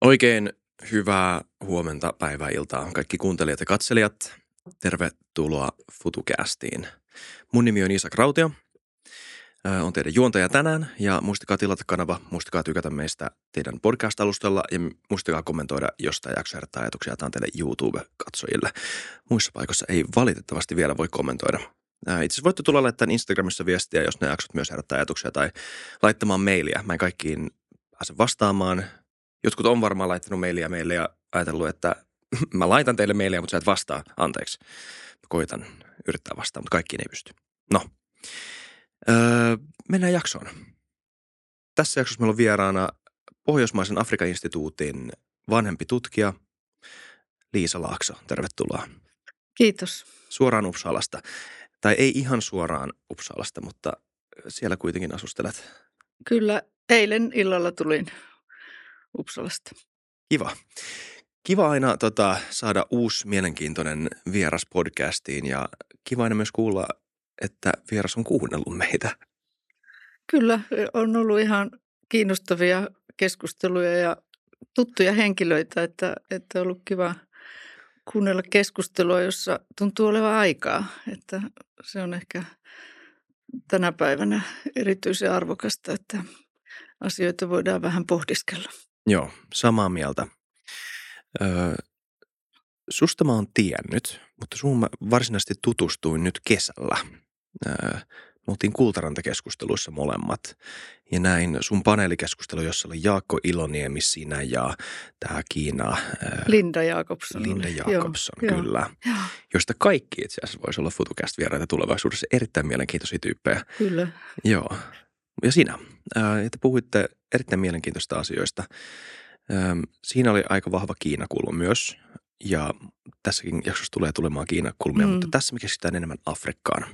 Oikein hyvää huomenta, päivää, iltaa kaikki kuuntelijat ja katselijat. Tervetuloa FutuCastiin. Mun nimi on Isak Rautio. On teidän juontaja tänään ja muistakaa tilata kanava, muistakaa tykätä meistä teidän podcast-alustalla ja muistakaa kommentoida, jos tämä jakso herättää ajatuksia. Tämä teille YouTube-katsojille. Muissa paikoissa ei valitettavasti vielä voi kommentoida. Itse asiassa voitte tulla laittamaan Instagramissa viestiä, jos ne jaksot myös herättää ajatuksia tai laittamaan mailia. Mä en kaikkiin pääse vastaamaan. Jotkut on varmaan laittanut mailia meille ja ajatellut, että mä laitan teille mailia, mutta sä et vastaa. Anteeksi. Mä koitan yrittää vastaa, mutta kaikkiin ei pysty. No, öö, mennään jaksoon. Tässä jaksossa meillä on vieraana Pohjoismaisen Afrikan instituutin vanhempi tutkija Liisa Laakso. Tervetuloa. Kiitos. Suoraan Uppsalasta. Tai ei ihan suoraan Uppsalasta, mutta siellä kuitenkin asustelet. Kyllä, eilen illalla tulin Uppsalasta. Kiva. Kiva aina tota, saada uusi mielenkiintoinen vieras podcastiin ja kiva aina myös kuulla, että vieras on kuunnellut meitä. Kyllä, on ollut ihan kiinnostavia keskusteluja ja tuttuja henkilöitä, että, että on ollut kiva kuunnella keskustelua, jossa tuntuu olevan aikaa. Että se on ehkä tänä päivänä erityisen arvokasta, että asioita voidaan vähän pohdiskella. Joo, samaa mieltä. Öö, susta mä oon tiennyt, mutta sun mä varsinaisesti tutustuin nyt kesällä. Öö, me oltiin Kultaranta-keskusteluissa molemmat. Ja näin sun paneelikeskustelu, jossa oli Jaakko Iloniemi, sinä ja tämä Kiina. Linda Jakobson. Linda Jakobson, joo, kyllä. Joo. Joista kaikki itse asiassa voisi olla FutuCast vieraita tulevaisuudessa. Erittäin mielenkiintoisia tyyppejä. Kyllä. Joo. Ja sinä. Että puhuitte erittäin mielenkiintoista asioista. Siinä oli aika vahva Kiinakulma myös. Ja tässäkin jaksossa tulee tulemaan Kiinakulmia, mm. mutta tässä me keskitytään enemmän Afrikkaan.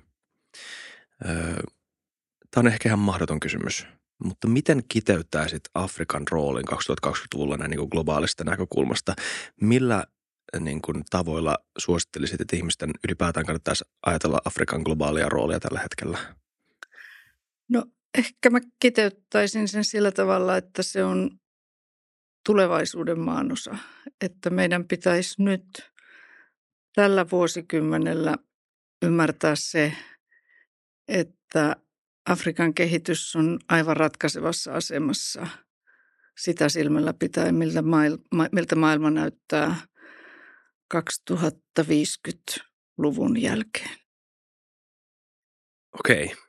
Tämä on ehkä ihan mahdoton kysymys, mutta miten kiteyttäisit Afrikan roolin 2020-luvulla näin niin kuin globaalista näkökulmasta? Millä niin kuin, tavoilla suosittelisit, että ihmisten ylipäätään kannattaisi ajatella Afrikan globaalia roolia tällä hetkellä? No ehkä mä kiteyttäisin sen sillä tavalla, että se on tulevaisuuden maanosa. Että meidän pitäisi nyt tällä vuosikymmenellä ymmärtää se, että Afrikan kehitys on aivan ratkaisevassa asemassa sitä silmällä pitäen, miltä, maailma, miltä maailma näyttää 2050-luvun jälkeen. Okei.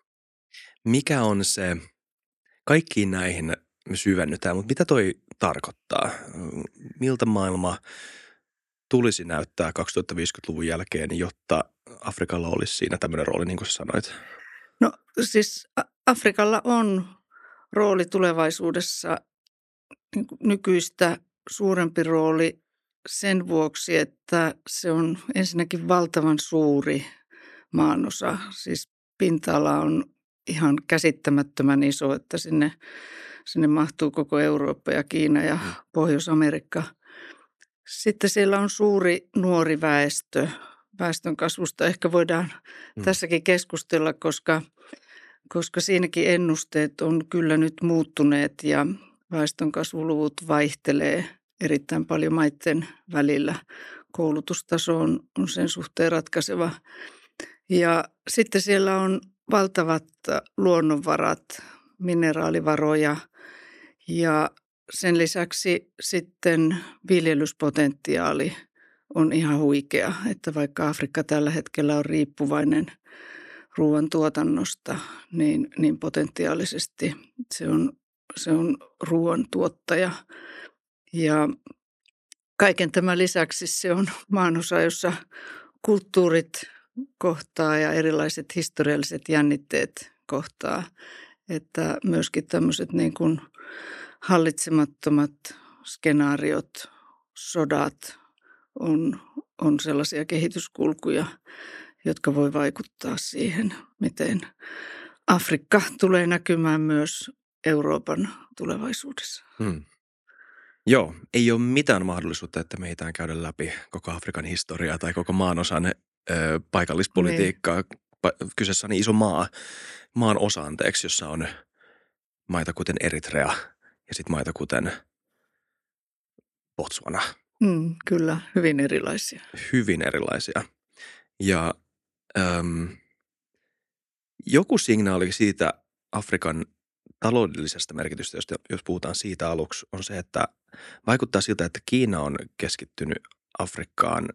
Mikä on se, kaikkiin näihin me syvennytään, mutta mitä toi tarkoittaa? Miltä maailma tulisi näyttää 2050-luvun jälkeen, jotta Afrikalla olisi siinä tämmöinen rooli, niin kuin sanoit? No siis Afrikalla on rooli tulevaisuudessa niin nykyistä suurempi rooli sen vuoksi, että se on ensinnäkin valtavan suuri maanosa. Siis pinta-ala on ihan käsittämättömän iso, että sinne, sinne mahtuu koko Eurooppa ja Kiina ja mm. Pohjois-Amerikka. Sitten siellä on suuri nuori väestö, väestön kasvusta ehkä voidaan mm. tässäkin keskustella, koska, koska siinäkin ennusteet on kyllä nyt muuttuneet ja väestön kasvuluvut vaihtelee erittäin paljon maiden välillä. Koulutustaso on, on sen suhteen ratkaiseva. Ja sitten siellä on valtavat luonnonvarat, mineraalivaroja ja sen lisäksi sitten viljelyspotentiaali – on ihan huikea, että vaikka Afrikka tällä hetkellä on riippuvainen ruoantuotannosta, niin, niin potentiaalisesti se on, se on ruoantuottaja. Ja kaiken tämän lisäksi se on maanosa, jossa kulttuurit kohtaa ja erilaiset historialliset jännitteet kohtaa. Että myöskin tämmöiset niin kuin hallitsemattomat skenaariot, sodat, on, on sellaisia kehityskulkuja, jotka voi vaikuttaa siihen, miten Afrikka tulee näkymään myös Euroopan tulevaisuudessa. Hmm. Joo, ei ole mitään mahdollisuutta, että me ei käydä läpi koko Afrikan historiaa tai koko maanosan ö, paikallispolitiikkaa. Niin. Pa- kyseessä on iso maa, maan osa anteeksi, jossa on maita kuten Eritrea ja sitten maita kuten Botswana. Mm, kyllä, hyvin erilaisia. Hyvin erilaisia. Ja äm, joku signaali siitä Afrikan taloudellisesta merkitystä, jos, jos puhutaan siitä aluksi, on se, että vaikuttaa siltä, että Kiina on keskittynyt Afrikkaan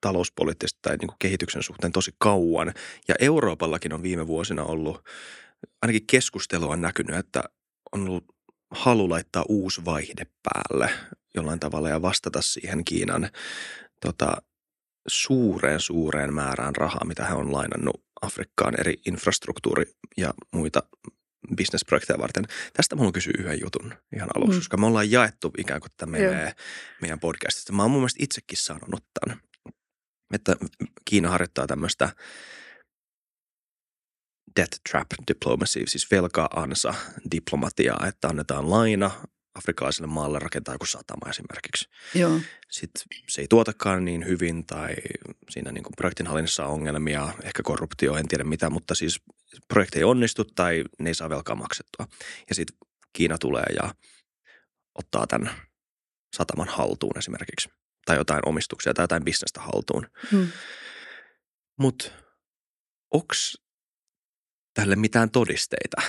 talouspoliittisesti tai niin kuin kehityksen suhteen tosi kauan. Ja Euroopallakin on viime vuosina ollut, ainakin keskustelua on näkynyt, että on ollut halu laittaa uusi vaihde päälle jollain tavalla ja vastata siihen Kiinan tota, suureen, suureen määrään rahaa, mitä he on lainannut Afrikkaan eri infrastruktuuri- ja muita bisnesprojekteja varten. Tästä mä haluan kysyä yhden jutun ihan aluksi, mm. koska me ollaan jaettu ikään kuin tämä meidän, meidän podcastista. Mä oon mun mielestä itsekin sanonut tämän, että Kiina harjoittaa tämmöistä death trap diplomacy, siis velka-ansa diplomatiaa, että annetaan laina afrikkalaiselle maalle rakentaa joku satama esimerkiksi. Joo. Sitten se ei tuotakaan niin hyvin tai siinä niin projektin hallinnassa on ongelmia, ehkä korruptio, en tiedä mitä, mutta siis projekti ei onnistu tai ne ei saa velkaa maksettua. Ja sitten Kiina tulee ja ottaa tämän sataman haltuun esimerkiksi tai jotain omistuksia tai jotain bisnestä haltuun. Hmm. Mutta onko tälle mitään todisteita,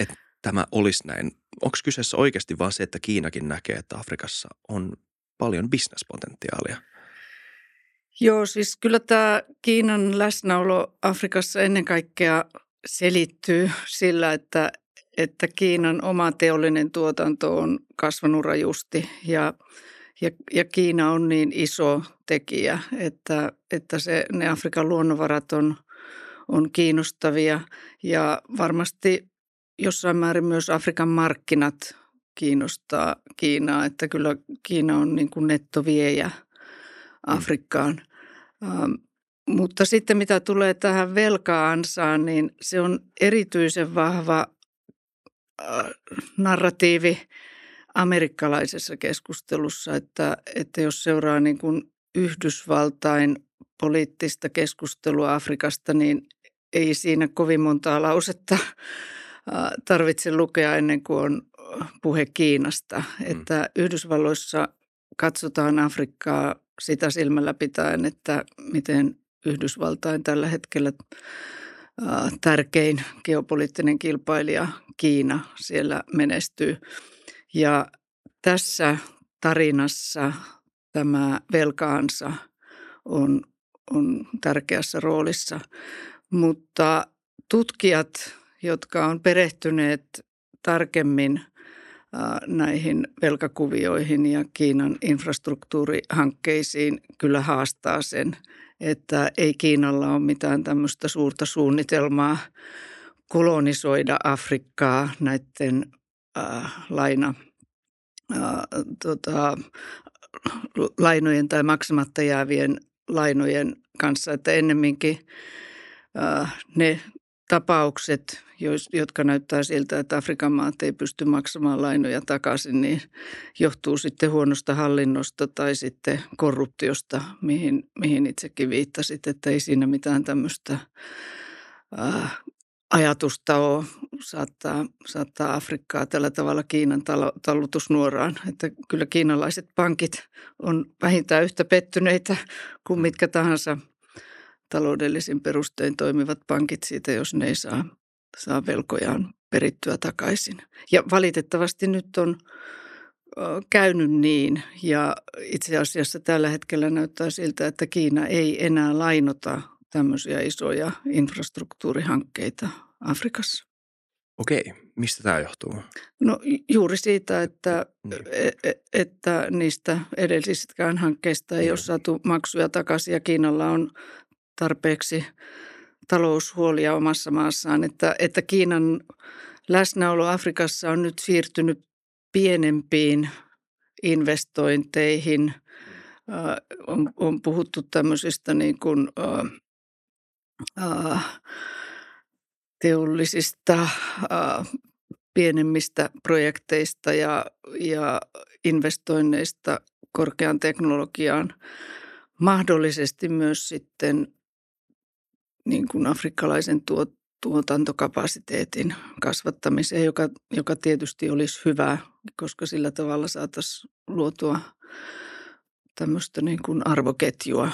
että tämä olisi näin? Onko kyseessä oikeasti vain se, että Kiinakin näkee, että Afrikassa on paljon bisnespotentiaalia? Joo, siis kyllä tämä Kiinan läsnäolo Afrikassa ennen kaikkea selittyy sillä, että, että Kiinan oma teollinen tuotanto on kasvanut rajusti ja, ja, ja Kiina on niin iso tekijä, että, että se, ne Afrikan luonnonvarat on, on kiinnostavia ja varmasti jossain määrin myös Afrikan markkinat kiinnostaa Kiinaa, että kyllä Kiina on niin kuin nettoviejä mm. Afrikkaan. Ähm, mutta sitten mitä tulee tähän velkaansaan, niin se on erityisen vahva äh, narratiivi amerikkalaisessa keskustelussa, että, että jos seuraa niin kuin Yhdysvaltain poliittista keskustelua Afrikasta, niin ei siinä kovin montaa lausetta äh, tarvitse lukea ennen kuin on puhe Kiinasta. Mm. Että Yhdysvalloissa katsotaan Afrikkaa sitä silmällä pitäen, että miten Yhdysvaltain tällä hetkellä tärkein geopoliittinen kilpailija Kiina siellä menestyy. Ja tässä tarinassa tämä velkaansa on, on tärkeässä roolissa. Mutta tutkijat, jotka on perehtyneet tarkemmin näihin velkakuvioihin ja Kiinan infrastruktuurihankkeisiin kyllä haastaa sen, että ei Kiinalla ole mitään tämmöistä suurta suunnitelmaa kolonisoida Afrikkaa näiden äh, laina, tota, lainojen tai maksamatta jäävien lainojen kanssa, että ennemminkin ne tapaukset, jotka näyttää siltä, että Afrikan maat ei pysty maksamaan lainoja takaisin, niin johtuu sitten huonosta hallinnosta tai sitten korruptiosta, mihin, mihin itsekin viittasit, että ei siinä mitään tämmöistä ajatusta ole saattaa, saattaa Afrikkaa tällä tavalla Kiinan tallutusnuoraan. Että kyllä kiinalaiset pankit on vähintään yhtä pettyneitä kuin mitkä tahansa – taloudellisin perustein toimivat pankit siitä, jos ne ei saa, saa velkojaan perittyä takaisin. Ja valitettavasti nyt on käynyt niin ja itse asiassa tällä hetkellä näyttää siltä, että Kiina ei enää lainota tämmöisiä isoja infrastruktuurihankkeita Afrikassa. Okei, mistä tämä johtuu? No juuri siitä, että, niin. E, e, että niistä edellisistäkään hankkeista ei niin. ole saatu maksuja takaisin ja Kiinalla on tarpeeksi taloushuolia omassa maassaan, että, että Kiinan läsnäolo Afrikassa on nyt siirtynyt pienempiin investointeihin. Äh, on, on puhuttu tämmöisistä niin kuin, äh, äh, teollisista pienemmistä projekteista ja, ja investoinneista korkean teknologiaan. Mahdollisesti myös sitten niin kuin afrikkalaisen tuot, tuotantokapasiteetin kasvattamiseen, joka, joka tietysti olisi hyvä, koska sillä tavalla saataisiin luotua tämmöistä niin kuin arvoketjua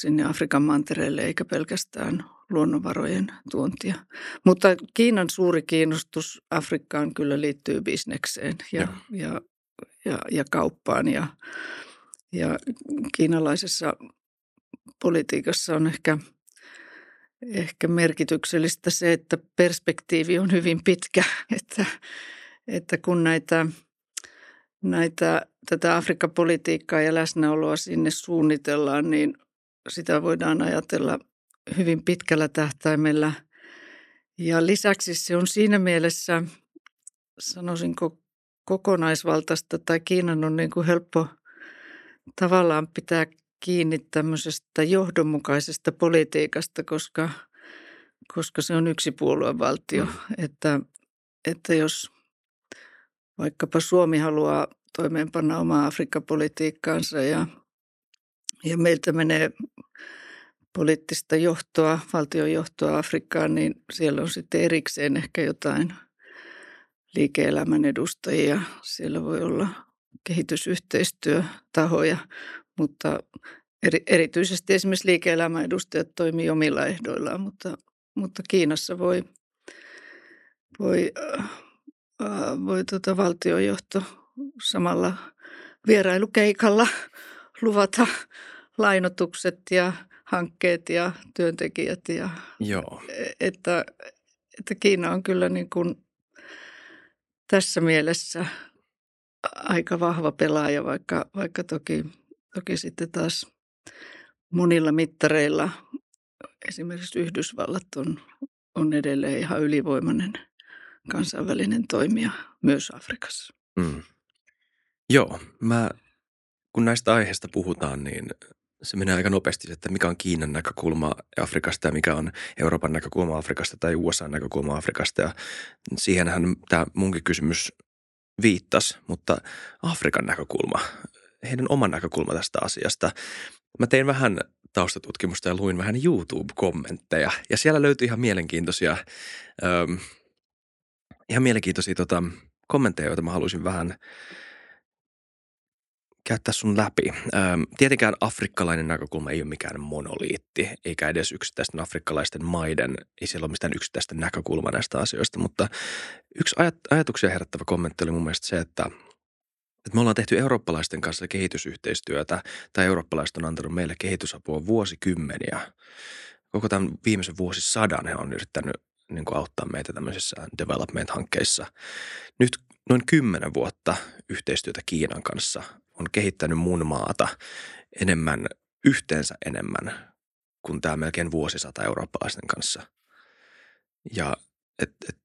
sinne Afrikan mantereelle, eikä pelkästään luonnonvarojen tuontia. Mutta Kiinan suuri kiinnostus Afrikkaan kyllä liittyy bisnekseen ja, ja, ja, ja kauppaan. Ja, ja kiinalaisessa politiikassa on ehkä, ehkä merkityksellistä se, että perspektiivi on hyvin pitkä, että, että kun näitä, näitä, tätä Afrikka-politiikkaa ja läsnäoloa sinne suunnitellaan, niin sitä voidaan ajatella hyvin pitkällä tähtäimellä. Ja lisäksi se on siinä mielessä, sanoisinko, kokonaisvaltaista tai Kiinan on niin kuin helppo tavallaan pitää kiinni tämmöisestä johdonmukaisesta politiikasta, koska, koska se on yksi puoluevaltio. Mm. Että, että jos vaikkapa Suomi haluaa toimeenpanna omaa Afrikka-politiikkaansa ja, ja meiltä menee poliittista johtoa, valtionjohtoa Afrikkaan, niin siellä on sitten erikseen ehkä jotain liike-elämän edustajia. Siellä voi olla kehitysyhteistyötahoja, mutta eri, erityisesti esimerkiksi liike-elämän edustajat toimii omilla ehdoillaan, mutta, mutta Kiinassa voi, voi, äh, voi tota valtiojohto samalla vierailukeikalla luvata lainotukset ja hankkeet ja työntekijät. Ja, Joo. Että, että Kiina on kyllä niin kuin tässä mielessä aika vahva pelaaja, vaikka, vaikka toki, toki sitten taas monilla mittareilla esimerkiksi Yhdysvallat on, on edelleen ihan ylivoimainen kansainvälinen toimija myös Afrikassa. Mm. Joo, mä, kun näistä aiheista puhutaan, niin se menee aika nopeasti, että mikä on Kiinan näkökulma Afrikasta ja mikä on Euroopan näkökulma Afrikasta tai USA näkökulma Afrikasta. Ja siihenhän tämä munkin kysymys viittasi, mutta Afrikan näkökulma, heidän oman näkökulma tästä asiasta. Mä tein vähän taustatutkimusta ja luin vähän YouTube-kommentteja ja siellä löytyi ihan mielenkiintoisia, ähm, ihan mielenkiintoisia tota, kommentteja, joita mä haluaisin vähän käyttää sun läpi. Tietenkään afrikkalainen näkökulma ei ole mikään monoliitti, eikä edes yksittäisten afrikkalaisten maiden, ei siellä ole mistään yksittäistä näkökulmaa näistä asioista, mutta yksi ajat- ajatuksia herättävä kommentti oli mun mielestä se, että, että me ollaan tehty eurooppalaisten kanssa kehitysyhteistyötä, tai eurooppalaiset on antanut meille kehitysapua vuosikymmeniä. Koko tämän viimeisen vuosisadan he on yrittänyt niin kuin auttaa meitä tämmöisissä development-hankkeissa. Nyt noin kymmenen vuotta yhteistyötä Kiinan kanssa on kehittänyt mun maata enemmän, yhteensä enemmän kuin tämä melkein vuosisata eurooppalaisten kanssa. Ja, et, et,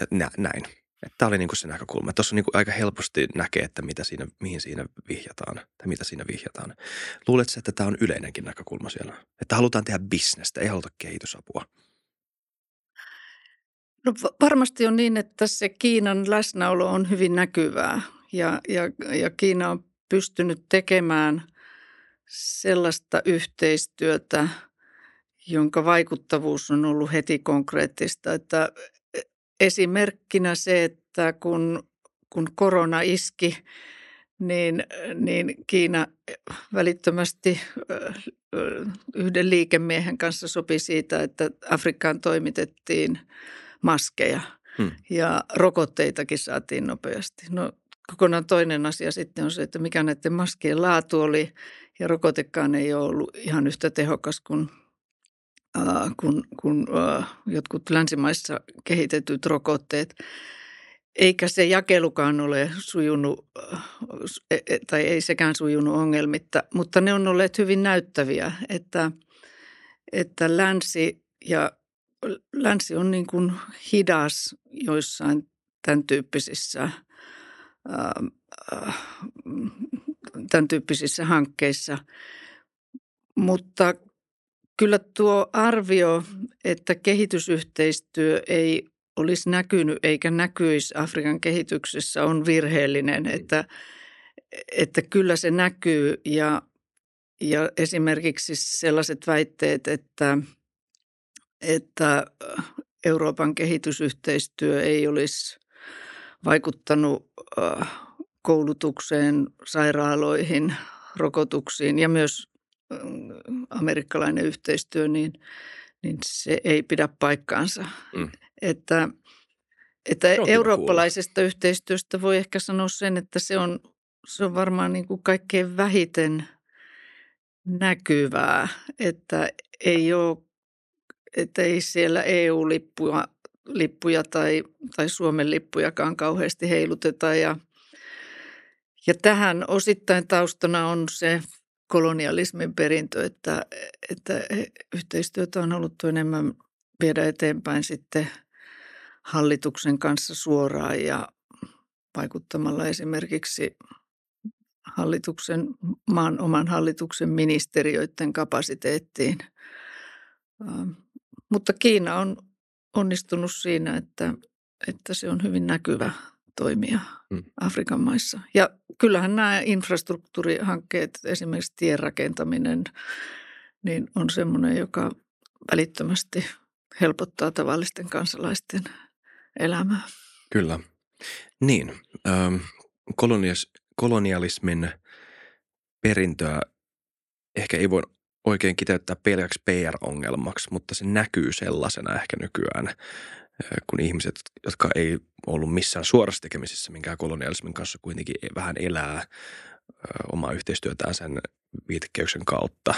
ja nä, näin. Tämä oli niinku se näkökulma. Tuossa niinku aika helposti näkee, että mitä siinä, mihin siinä vihjataan tai mitä siinä vihjataan. Luuletko, että tämä on yleinenkin näkökulma siellä? Että halutaan tehdä bisnestä, ei haluta kehitysapua. No varmasti on niin, että se Kiinan läsnäolo on hyvin näkyvää ja, ja, ja Kiina on pystynyt tekemään sellaista yhteistyötä, jonka vaikuttavuus on ollut heti konkreettista. Että esimerkkinä se, että kun, kun korona iski, niin, niin Kiina välittömästi yhden liikemiehen kanssa sopi siitä, että Afrikkaan toimitettiin maskeja hmm. ja rokotteitakin saatiin nopeasti. No kokonaan toinen asia sitten on se, että mikä näiden maskien laatu oli ja rokotekaan ei ole ollut ihan yhtä tehokas kuin, äh, kuin, kuin äh, jotkut länsimaissa kehitetyt rokotteet. Eikä se jakelukaan ole sujunut, tai ei sekään sujunut ongelmitta, mutta ne on olleet hyvin näyttäviä, että, että länsi ja länsi on niin kuin hidas joissain tämän tyyppisissä tämän tyyppisissä hankkeissa. Mutta kyllä tuo arvio, että kehitysyhteistyö ei olisi näkynyt eikä näkyisi Afrikan kehityksessä on virheellinen, että, että kyllä se näkyy ja, ja esimerkiksi sellaiset väitteet, että, että Euroopan kehitysyhteistyö ei olisi vaikuttanut koulutukseen, sairaaloihin, rokotuksiin ja myös amerikkalainen yhteistyö, niin, niin se ei pidä paikkaansa. Mm. Että, että eurooppalaisesta kuulla. yhteistyöstä voi ehkä sanoa sen, että se on, se on varmaan niin kuin kaikkein vähiten näkyvää, että ei ole, että ei siellä EU-lippuja lippuja tai, tai Suomen lippujakaan kauheasti heiluteta ja – ja tähän osittain taustana on se kolonialismin perintö, että, että yhteistyötä on haluttu enemmän viedä eteenpäin sitten hallituksen kanssa suoraan ja vaikuttamalla esimerkiksi hallituksen, maan oman hallituksen ministeriöiden kapasiteettiin. Mutta Kiina on onnistunut siinä, että, että se on hyvin näkyvä toimia mm. Afrikan maissa. Ja kyllähän nämä infrastruktuurihankkeet, esimerkiksi tien rakentaminen, niin on semmoinen, joka välittömästi helpottaa tavallisten kansalaisten elämää. Kyllä. Niin, ähm, kolonias, kolonialismin perintöä ehkä ei voi oikein kiteyttää pelkäksi PR-ongelmaksi, mutta se näkyy sellaisena ehkä nykyään kun ihmiset, jotka ei ollut missään suorassa tekemisissä minkään kolonialismin kanssa, kuitenkin e, vähän elää omaa yhteistyötään sen viitekeyksen kautta,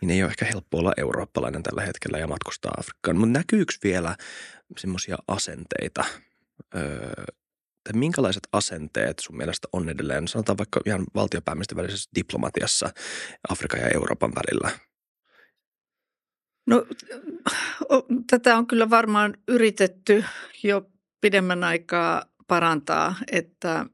niin ei ole ehkä helppo olla eurooppalainen tällä hetkellä ja matkustaa Afrikkaan. Mutta näkyykö vielä semmoisia asenteita, tai minkälaiset asenteet sun mielestä on edelleen, sanotaan vaikka ihan valtiopäämisten välisessä diplomatiassa Afrikan ja Euroopan välillä – No tätä on kyllä varmaan yritetty jo pidemmän aikaa parantaa, että,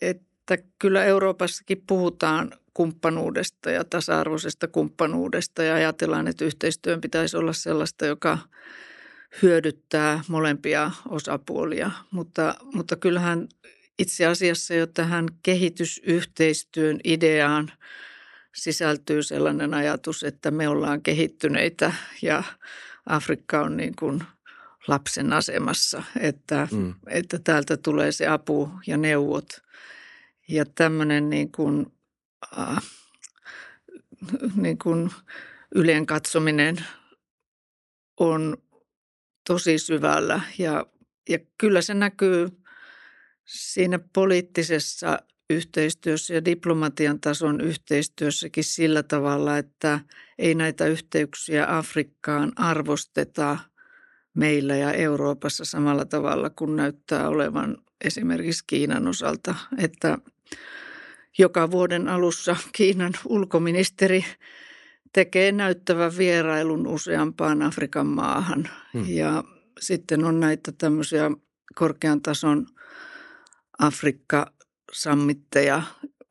että kyllä Euroopassakin puhutaan kumppanuudesta ja tasa-arvoisesta kumppanuudesta ja ajatellaan, että yhteistyön pitäisi olla sellaista, joka hyödyttää molempia osapuolia. Mutta, mutta kyllähän itse asiassa jo tähän kehitysyhteistyön ideaan – sisältyy sellainen ajatus, että me ollaan kehittyneitä ja Afrikka on niin kuin lapsen asemassa, että, mm. että täältä tulee se apu ja neuvot. Ja tämmöinen niin kuin, äh, niin kuin yleen katsominen on tosi syvällä. Ja, ja kyllä se näkyy siinä poliittisessa yhteistyössä ja diplomatian tason yhteistyössäkin sillä tavalla, että ei näitä yhteyksiä Afrikkaan arvosteta meillä ja Euroopassa samalla tavalla kuin näyttää olevan esimerkiksi Kiinan osalta, että joka vuoden alussa Kiinan ulkoministeri tekee näyttävän vierailun useampaan Afrikan maahan. Hmm. Ja sitten on näitä tämmöisiä korkean tason Afrikka sammitteja.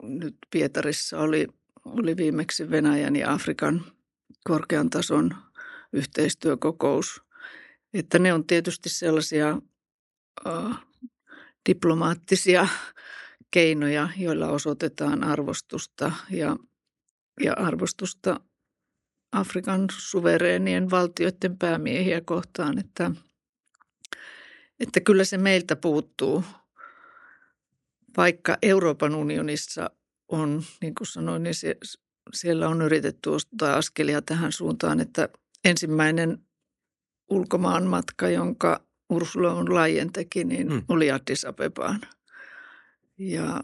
Nyt Pietarissa oli, oli viimeksi Venäjän ja Afrikan korkean tason yhteistyökokous. Että ne on tietysti sellaisia äh, diplomaattisia keinoja, joilla osoitetaan arvostusta ja, ja arvostusta Afrikan suvereenien valtioiden päämiehiä kohtaan, että, että kyllä se meiltä puuttuu – vaikka Euroopan unionissa on, niin kuin sanoin, niin se, siellä on yritetty ottaa askelia tähän suuntaan, että ensimmäinen ulkomaan matka, jonka Ursula on Laien teki, niin hmm. oli Addis Abebaan. Ja,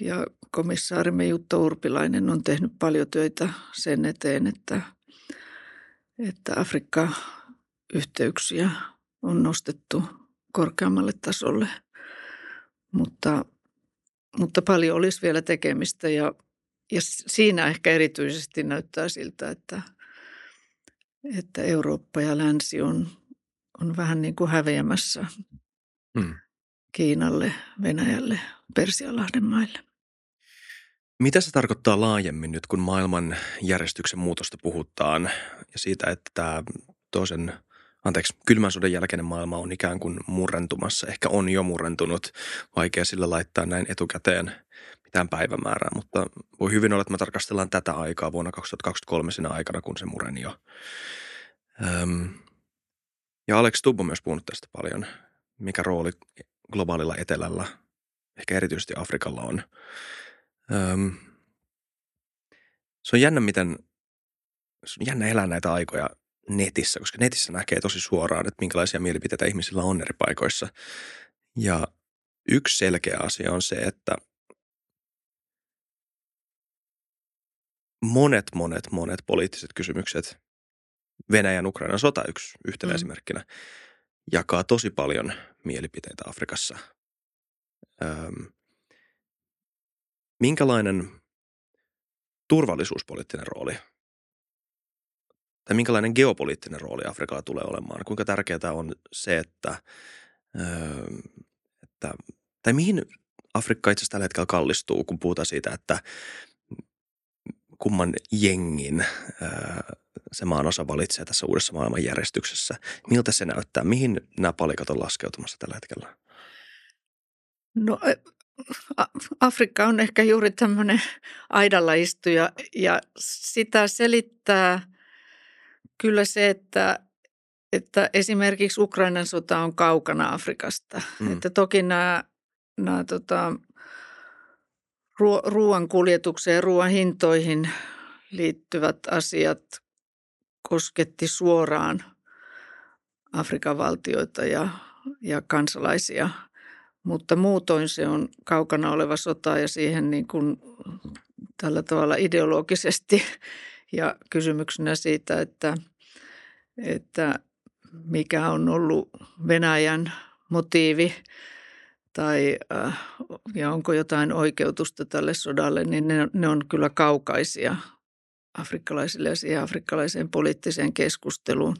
ja komissaarimme Jutta Urpilainen on tehnyt paljon töitä sen eteen, että, että Afrikka-yhteyksiä on nostettu korkeammalle tasolle. Mutta mutta paljon olisi vielä tekemistä ja, ja siinä ehkä erityisesti näyttää siltä, että, että Eurooppa ja länsi on, on vähän niin kuin häviämässä hmm. Kiinalle, Venäjälle, Persialahden maille. Mitä se tarkoittaa laajemmin nyt, kun maailman järjestyksen muutosta puhutaan ja siitä, että tämä toisen – anteeksi, kylmän sodan jälkeinen maailma on ikään kuin murrentumassa. Ehkä on jo murrentunut, vaikea sillä laittaa näin etukäteen mitään päivämäärää, mutta voi hyvin olla, että me tarkastellaan tätä aikaa vuonna 2023 siinä aikana, kun se mureni jo. Öm, ja Alex Tubb on myös puhunut tästä paljon. Mikä rooli globaalilla etelällä ehkä erityisesti Afrikalla on. Öm, se on jännä, miten se on jännä elää näitä aikoja netissä, koska netissä näkee tosi suoraan, että minkälaisia mielipiteitä ihmisillä on eri paikoissa. Ja yksi selkeä asia on se, että monet, monet, monet poliittiset kysymykset, Venäjän Ukrainan sota yksi yhtenä mm. esimerkkinä, jakaa tosi paljon mielipiteitä Afrikassa. Öm, minkälainen turvallisuuspoliittinen rooli tai minkälainen geopoliittinen rooli Afrikalla tulee olemaan? Kuinka tärkeää on se, että, että tai mihin Afrikka itse asiassa tällä hetkellä kallistuu, kun puhutaan siitä, että kumman jengin se maan osa valitsee tässä uudessa maailmanjärjestyksessä. Miltä se näyttää? Mihin nämä palikat on laskeutumassa tällä hetkellä? No Afrikka on ehkä juuri tämmöinen aidalla istuja ja sitä selittää kyllä se, että, että esimerkiksi Ukrainan sota on kaukana Afrikasta. Mm. Että toki nämä, nämä tota, ruoan kuljetukseen ja ruoan hintoihin liittyvät asiat kosketti suoraan Afrikan valtioita ja, ja kansalaisia. Mutta muutoin se on kaukana oleva sota ja siihen niin kuin tällä tavalla ideologisesti ja kysymyksenä siitä, että, että mikä on ollut Venäjän motiivi tai äh, ja onko jotain oikeutusta tälle sodalle, niin ne, ne on kyllä kaukaisia afrikkalaisille ja siihen afrikkalaiseen poliittiseen keskusteluun.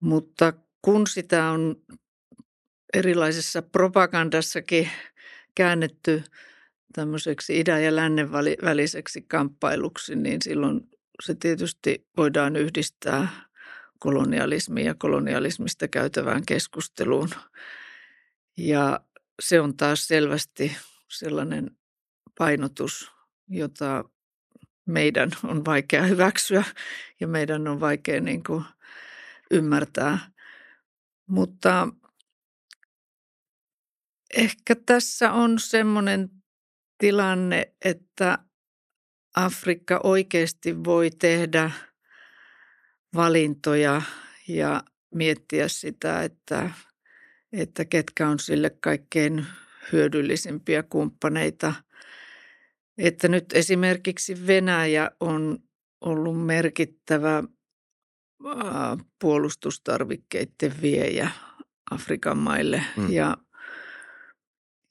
Mutta kun sitä on erilaisessa propagandassakin käännetty tämmöiseksi idän ja lännen väliseksi kamppailuksi, niin silloin se tietysti voidaan yhdistää kolonialismiin ja kolonialismista käytävään keskusteluun. Ja se on taas selvästi sellainen painotus, jota meidän on vaikea hyväksyä ja meidän on vaikea niin kuin ymmärtää. Mutta ehkä tässä on semmoinen tilanne, että Afrikka oikeasti voi tehdä valintoja ja miettiä sitä, että, että ketkä on sille kaikkein hyödyllisimpiä kumppaneita. Että nyt esimerkiksi Venäjä on ollut merkittävä puolustustarvikkeiden viejä Afrikan maille. Mm. Ja,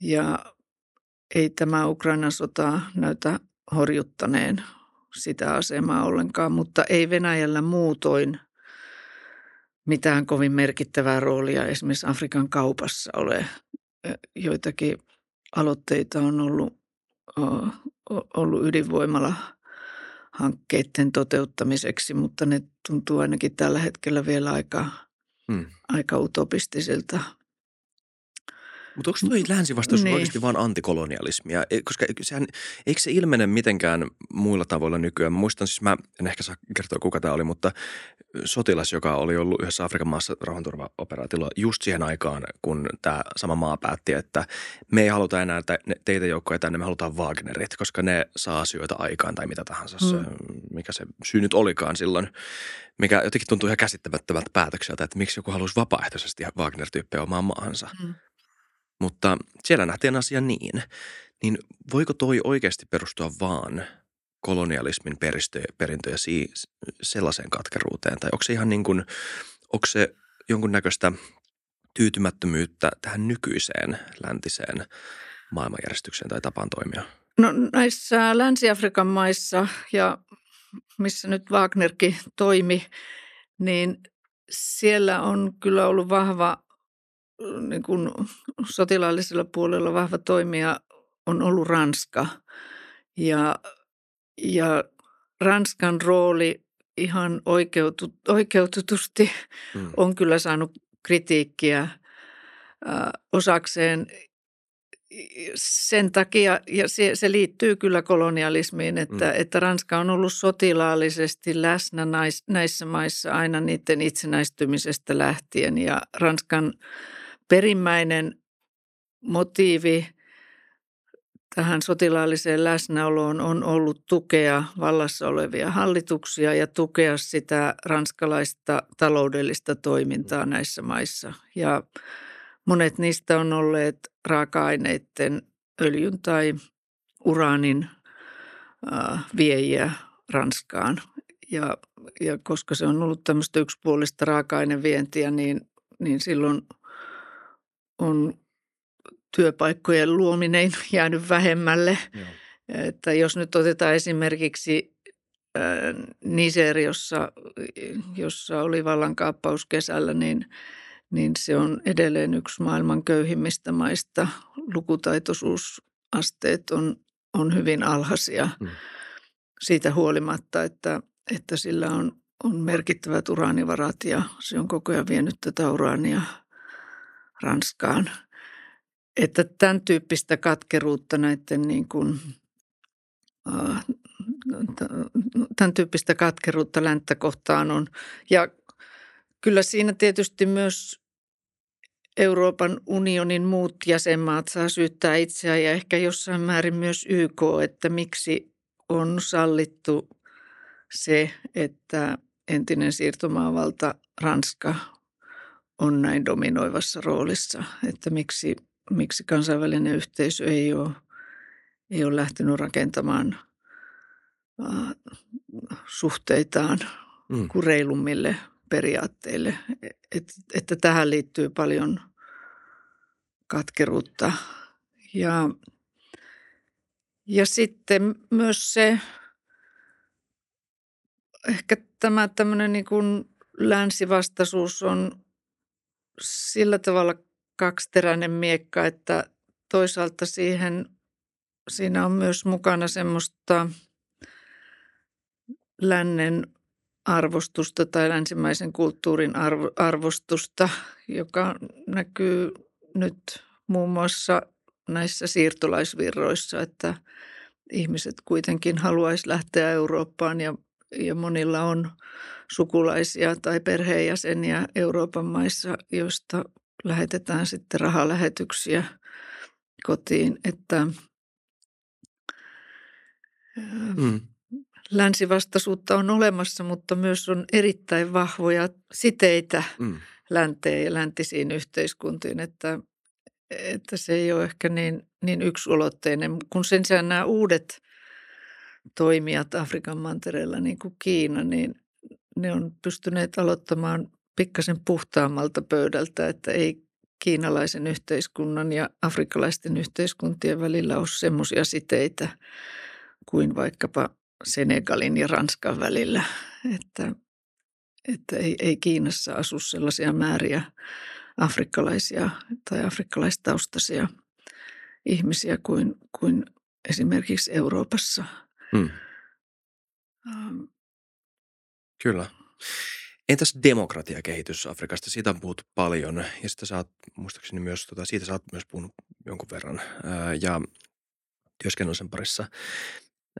ja ei tämä Ukrainan sota näytä horjuttaneen sitä asemaa ollenkaan, mutta ei Venäjällä muutoin mitään kovin merkittävää roolia esimerkiksi Afrikan kaupassa ole. Joitakin aloitteita on ollut, ollut ydinvoimalla hankkeiden toteuttamiseksi, mutta ne tuntuu ainakin tällä hetkellä vielä aika, hmm. aika utopistisilta mutta onko tuo länsivastaus niin. oikeasti vain antikolonialismia? E, koska sehän, eikö se ilmene mitenkään muilla tavoilla nykyään? Mä muistan siis, mä en ehkä saa kertoa kuka tämä oli, mutta sotilas, joka oli ollut yhdessä Afrikan maassa rauhanturvaoperaatiolla just siihen aikaan, kun tämä sama maa päätti, että me ei haluta enää teitä joukkoja tänne, me halutaan Wagnerit, koska ne saa asioita aikaan tai mitä tahansa, mm. se, mikä se syy nyt olikaan silloin mikä jotenkin tuntuu ihan käsittämättömältä päätökseltä, että miksi joku haluaisi vapaaehtoisesti Wagner-tyyppejä omaan maahansa. Mm. Mutta siellä nähtiin asia niin. Niin voiko toi oikeasti perustua vaan kolonialismin peristö, perintö ja si, sellaiseen katkeruuteen? Tai onko se ihan niin kuin, onko se jonkunnäköistä tyytymättömyyttä tähän nykyiseen läntiseen maailmanjärjestykseen tai tapaan toimia? No näissä Länsi-Afrikan maissa ja missä nyt Wagnerkin toimi, niin siellä on kyllä ollut vahva niin kuin sotilaallisella puolella vahva toimija on ollut Ranska. Ja, ja Ranskan rooli ihan oikeutu, oikeututusti mm. on kyllä saanut kritiikkiä äh, osakseen sen takia, ja se, se liittyy kyllä kolonialismiin, että, mm. että Ranska on ollut sotilaallisesti läsnä nais, näissä maissa aina niiden itsenäistymisestä lähtien. Ja Ranskan perimmäinen motiivi tähän sotilaalliseen läsnäoloon on ollut tukea vallassa olevia hallituksia ja tukea sitä ranskalaista taloudellista toimintaa näissä maissa. Ja monet niistä on olleet raaka-aineiden öljyn tai uraanin viejiä Ranskaan. Ja, ja koska se on ollut tämmöistä yksipuolista raaka-ainevientiä, niin, niin silloin on työpaikkojen luominen jäänyt vähemmälle. Joo. Että jos nyt otetaan esimerkiksi Niger, jossa, jossa oli vallankaappaus kesällä, niin, niin se on edelleen yksi maailman köyhimmistä maista. Lukutaitoisuusasteet on, on hyvin alhaisia hmm. siitä huolimatta, että, että sillä on, on merkittävät uraanivarat ja se on koko ajan vienyt tätä uraania Ranskaan – että tämän tyyppistä katkeruutta näiden niin kuin, tämän tyyppistä katkeruutta länttä kohtaan on. Ja kyllä siinä tietysti myös Euroopan unionin muut jäsenmaat saa syyttää itseään ja ehkä jossain määrin myös YK, että miksi on sallittu se, että entinen siirtomaavalta Ranska on näin dominoivassa roolissa, että miksi miksi kansainvälinen yhteisö ei ole, ei ole lähtenyt rakentamaan äh, suhteitaan mm. kuin reilummille periaatteille. Et, että tähän liittyy paljon katkeruutta. Ja, ja sitten myös se, ehkä tämä tämmöinen niin kuin länsivastaisuus on sillä tavalla kaksiteräinen miekka, että toisaalta siihen, siinä on myös mukana semmoista lännen arvostusta tai länsimäisen kulttuurin arvo, arvostusta, joka näkyy nyt muun muassa näissä siirtolaisvirroissa, että ihmiset kuitenkin haluaisi lähteä Eurooppaan ja, ja monilla on sukulaisia tai perheenjäseniä Euroopan maissa, joista lähetetään sitten rahalähetyksiä kotiin, että mm. länsivastaisuutta on olemassa, mutta myös on erittäin vahvoja siteitä mm. länteen ja läntisiin yhteiskuntiin, että, että se ei ole ehkä niin, niin yksulotteinen, kun sen sijaan nämä uudet toimijat Afrikan mantereella, niin kuin Kiina, niin ne on pystyneet aloittamaan pikkasen puhtaammalta pöydältä, että ei kiinalaisen yhteiskunnan ja afrikkalaisten yhteiskuntien välillä ole semmoisia siteitä kuin vaikkapa Senegalin ja Ranskan välillä, että, että ei, ei Kiinassa asu sellaisia määriä afrikkalaisia tai afrikkalaistaustaisia ihmisiä kuin, kuin esimerkiksi Euroopassa. Hmm. Um, Kyllä. Entäs demokratiakehitys Afrikasta? Siitä on puhuttu paljon ja sitä saat, muistaakseni myös, tota, siitä sä oot myös puhunut jonkun verran ää, ja työskennellä sen parissa.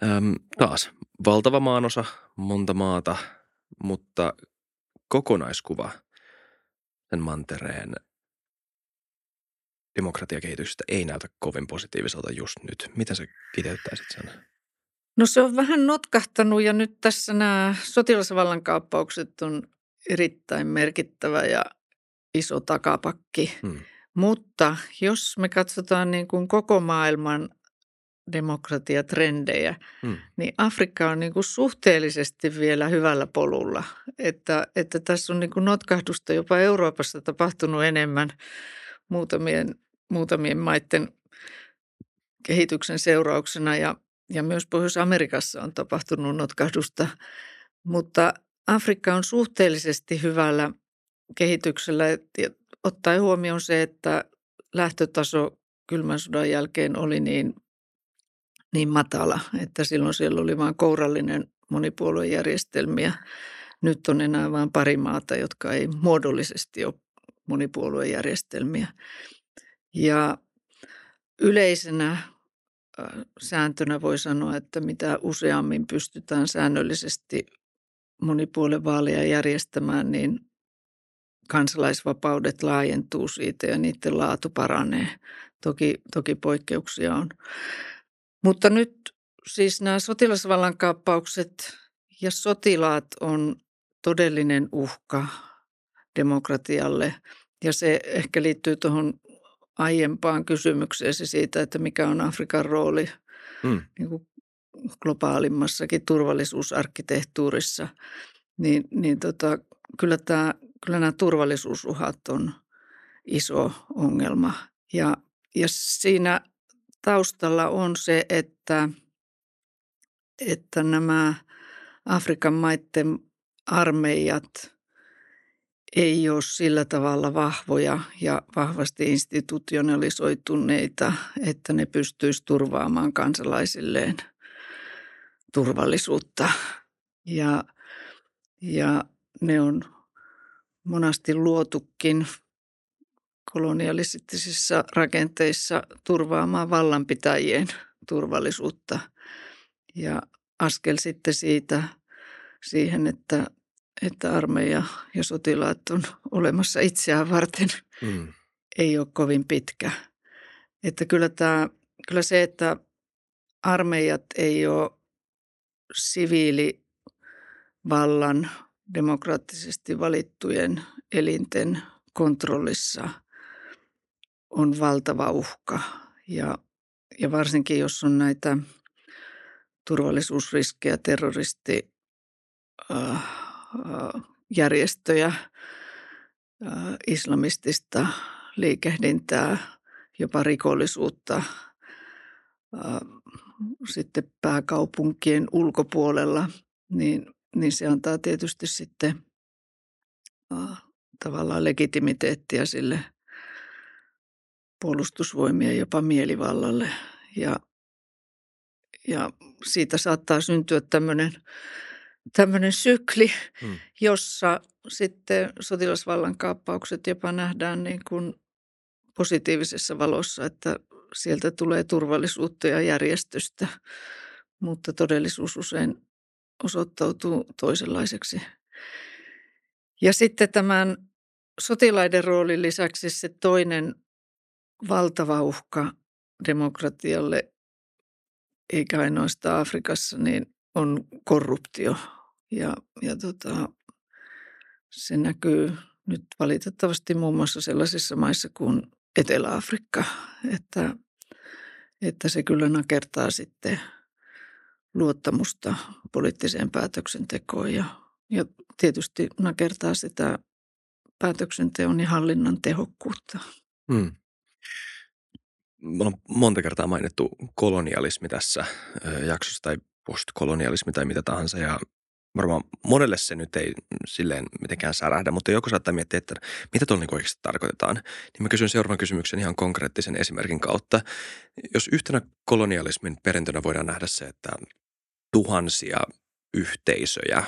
Äm, taas, valtava maanosa, monta maata, mutta kokonaiskuva sen mantereen demokratiakehityksestä ei näytä kovin positiiviselta just nyt. Miten sä kiteyttäisit sen? No se on vähän notkahtanut ja nyt tässä nämä sotilasvallankaappaukset on erittäin merkittävä ja iso takapakki. Hmm. Mutta jos me katsotaan niin kuin koko maailman demokratiatrendejä, hmm. niin Afrikka on niin kuin suhteellisesti vielä hyvällä polulla. Että, että tässä on niin kuin notkahdusta jopa Euroopassa tapahtunut enemmän muutamien, muutamien maiden kehityksen seurauksena ja, ja myös Pohjois-Amerikassa on tapahtunut notkahdusta. Mutta Afrikka on suhteellisesti hyvällä kehityksellä, ottaen huomioon se, että lähtötaso kylmän sodan jälkeen oli niin, niin matala, että silloin siellä oli vain kourallinen monipuoluejärjestelmiä. Nyt on enää vain pari maata, jotka ei muodollisesti ole monipuoluejärjestelmiä. Ja yleisenä sääntönä voi sanoa, että mitä useammin pystytään säännöllisesti monipuolevaaleja järjestämään, niin kansalaisvapaudet laajentuu siitä ja niiden laatu paranee. Toki, toki poikkeuksia on. Mutta nyt siis nämä sotilasvallankaappaukset ja sotilaat on todellinen uhka demokratialle. Ja se ehkä liittyy tuohon aiempaan kysymykseesi siitä, että mikä on Afrikan rooli mm. niin kuin globaalimmassakin turvallisuusarkkitehtuurissa. Niin, niin tota, kyllä, tämä, kyllä nämä turvallisuusuhat on iso ongelma. Ja, ja siinä taustalla on se, että, että nämä Afrikan maiden armeijat ei ole sillä tavalla vahvoja ja vahvasti institutionalisoituneita, että ne pystyisi turvaamaan kansalaisilleen turvallisuutta. Ja, ja ne on monasti luotukin kolonialistisissa rakenteissa turvaamaan vallanpitäjien turvallisuutta. Ja askel sitten siitä siihen, että, että armeija ja sotilaat on olemassa itseään varten, mm. ei ole kovin pitkä. Että kyllä, tämä, kyllä se, että armeijat ei ole siviilivallan demokraattisesti valittujen elinten kontrollissa on valtava uhka. Ja, ja varsinkin jos on näitä turvallisuusriskejä, terroristi, äh, järjestöjä, islamistista liikehdintää, jopa rikollisuutta sitten pääkaupunkien ulkopuolella, niin, niin se antaa tietysti sitten tavallaan legitimiteettiä sille puolustusvoimien jopa mielivallalle. Ja, ja siitä saattaa syntyä tämmöinen, tämmöinen sykli, hmm. jossa sitten sotilasvallankaappaukset jopa nähdään niin kuin positiivisessa valossa, että sieltä tulee turvallisuutta ja järjestystä, mutta todellisuus usein osoittautuu toisenlaiseksi. Ja sitten tämän sotilaiden roolin lisäksi se toinen valtava uhka demokratialle, eikä ainoastaan Afrikassa, niin on korruptio. Ja, ja tota, se näkyy nyt valitettavasti muun muassa sellaisissa maissa kuin Etelä-Afrikka, että, että se kyllä nakertaa sitten luottamusta poliittiseen päätöksentekoon ja, ja tietysti nakertaa sitä päätöksenteon ja hallinnan tehokkuutta. Hmm. Me on monta kertaa mainittu kolonialismi tässä jaksossa tai postkolonialismi tai mitä tahansa ja varmaan monelle se nyt ei silleen mitenkään särähdä, mutta joku saattaa miettiä, että mitä tuolla niin oikeasti tarkoitetaan. Niin mä kysyn seuraavan kysymyksen ihan konkreettisen esimerkin kautta. Jos yhtenä kolonialismin perintönä voidaan nähdä se, että tuhansia yhteisöjä,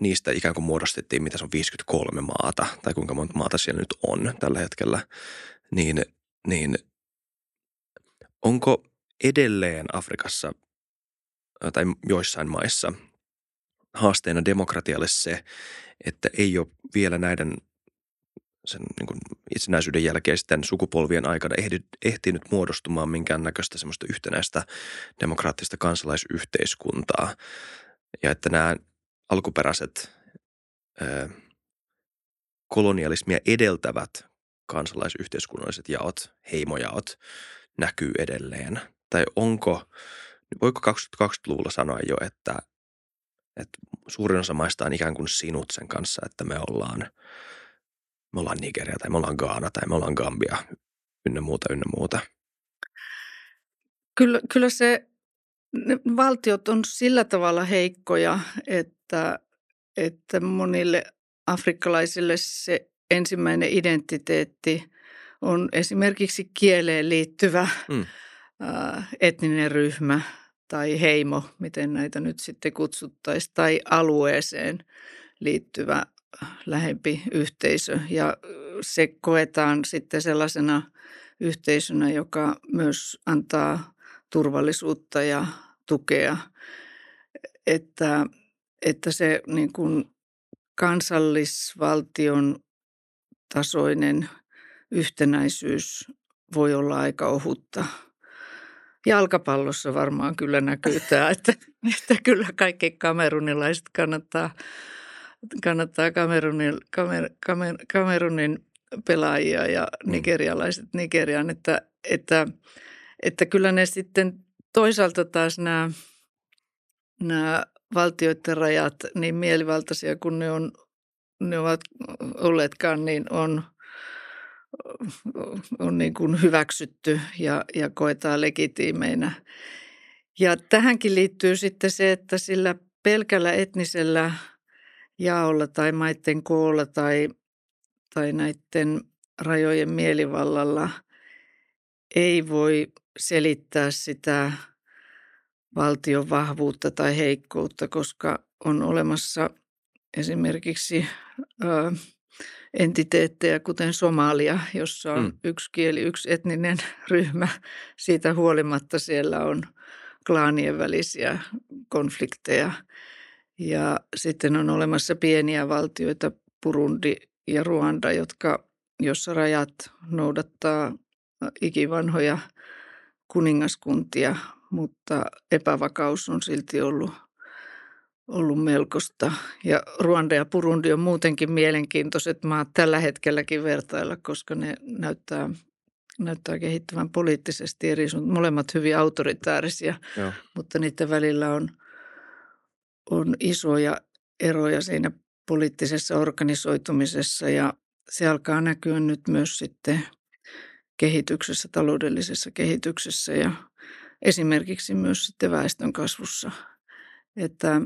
niistä ikään kuin muodostettiin, mitä se on 53 maata, tai kuinka monta maata siellä nyt on tällä hetkellä, niin, niin onko edelleen Afrikassa tai joissain maissa – haasteena demokratialle se, että ei ole vielä näiden sen niin kuin itsenäisyyden jälkeisten sukupolvien aikana ehtinyt muodostumaan minkäännäköistä semmoista yhtenäistä demokraattista kansalaisyhteiskuntaa. Ja että nämä alkuperäiset ö, kolonialismia edeltävät kansalaisyhteiskunnalliset jaot, heimojaot, näkyy edelleen. Tai onko, voiko 2020-luvulla sanoa jo, että että suurin osa maista on ikään kuin sinut sen kanssa, että me ollaan, me ollaan Nigeria tai me ollaan Gaana tai me ollaan Gambia ynnä muuta, ynnä muuta. Kyllä, kyllä se, ne valtiot on sillä tavalla heikkoja, että, että monille afrikkalaisille se ensimmäinen identiteetti on esimerkiksi kieleen liittyvä mm. etninen ryhmä – tai heimo, miten näitä nyt sitten kutsuttaisiin, tai alueeseen liittyvä lähempi yhteisö. Ja se koetaan sitten sellaisena yhteisönä, joka myös antaa turvallisuutta ja tukea, että, että se niin kuin kansallisvaltion tasoinen yhtenäisyys voi olla aika ohutta jalkapallossa varmaan kyllä näkyy tämä, että, että kyllä kaikki kamerunilaiset kannattaa, kannattaa Kamerunin, kamer, kamer, Kamerunin pelaajia ja mm. nigerialaiset Nigerian, että, että, että kyllä ne sitten toisaalta taas nämä, nämä valtioiden rajat niin mielivaltaisia kuin ne, on, ne ovat olleetkaan, niin on, on niin kuin hyväksytty ja, ja koetaan legitiimeinä. Ja tähänkin liittyy sitten se, että sillä pelkällä etnisellä jaolla tai maiden koolla tai, tai näiden rajojen mielivallalla ei voi selittää sitä valtion vahvuutta tai heikkoutta, koska on olemassa esimerkiksi ö, entiteettejä, kuten Somalia, jossa on mm. yksi kieli, yksi etninen ryhmä. Siitä huolimatta siellä on klaanien välisiä konflikteja. Ja sitten on olemassa pieniä valtioita, Burundi ja Ruanda, jotka, jossa rajat noudattaa ikivanhoja kuningaskuntia, mutta epävakaus on silti ollut, ollut melkoista. Ja Ruanda ja Burundi on muutenkin mielenkiintoiset maat tällä hetkelläkin vertailla, koska ne näyttää, näyttää kehittyvän poliittisesti eri Molemmat hyvin autoritäärisiä, Joo. mutta niiden välillä on, on isoja eroja siinä poliittisessa organisoitumisessa ja se alkaa näkyä nyt myös sitten kehityksessä, taloudellisessa kehityksessä ja esimerkiksi myös sitten väestön kasvussa. Että,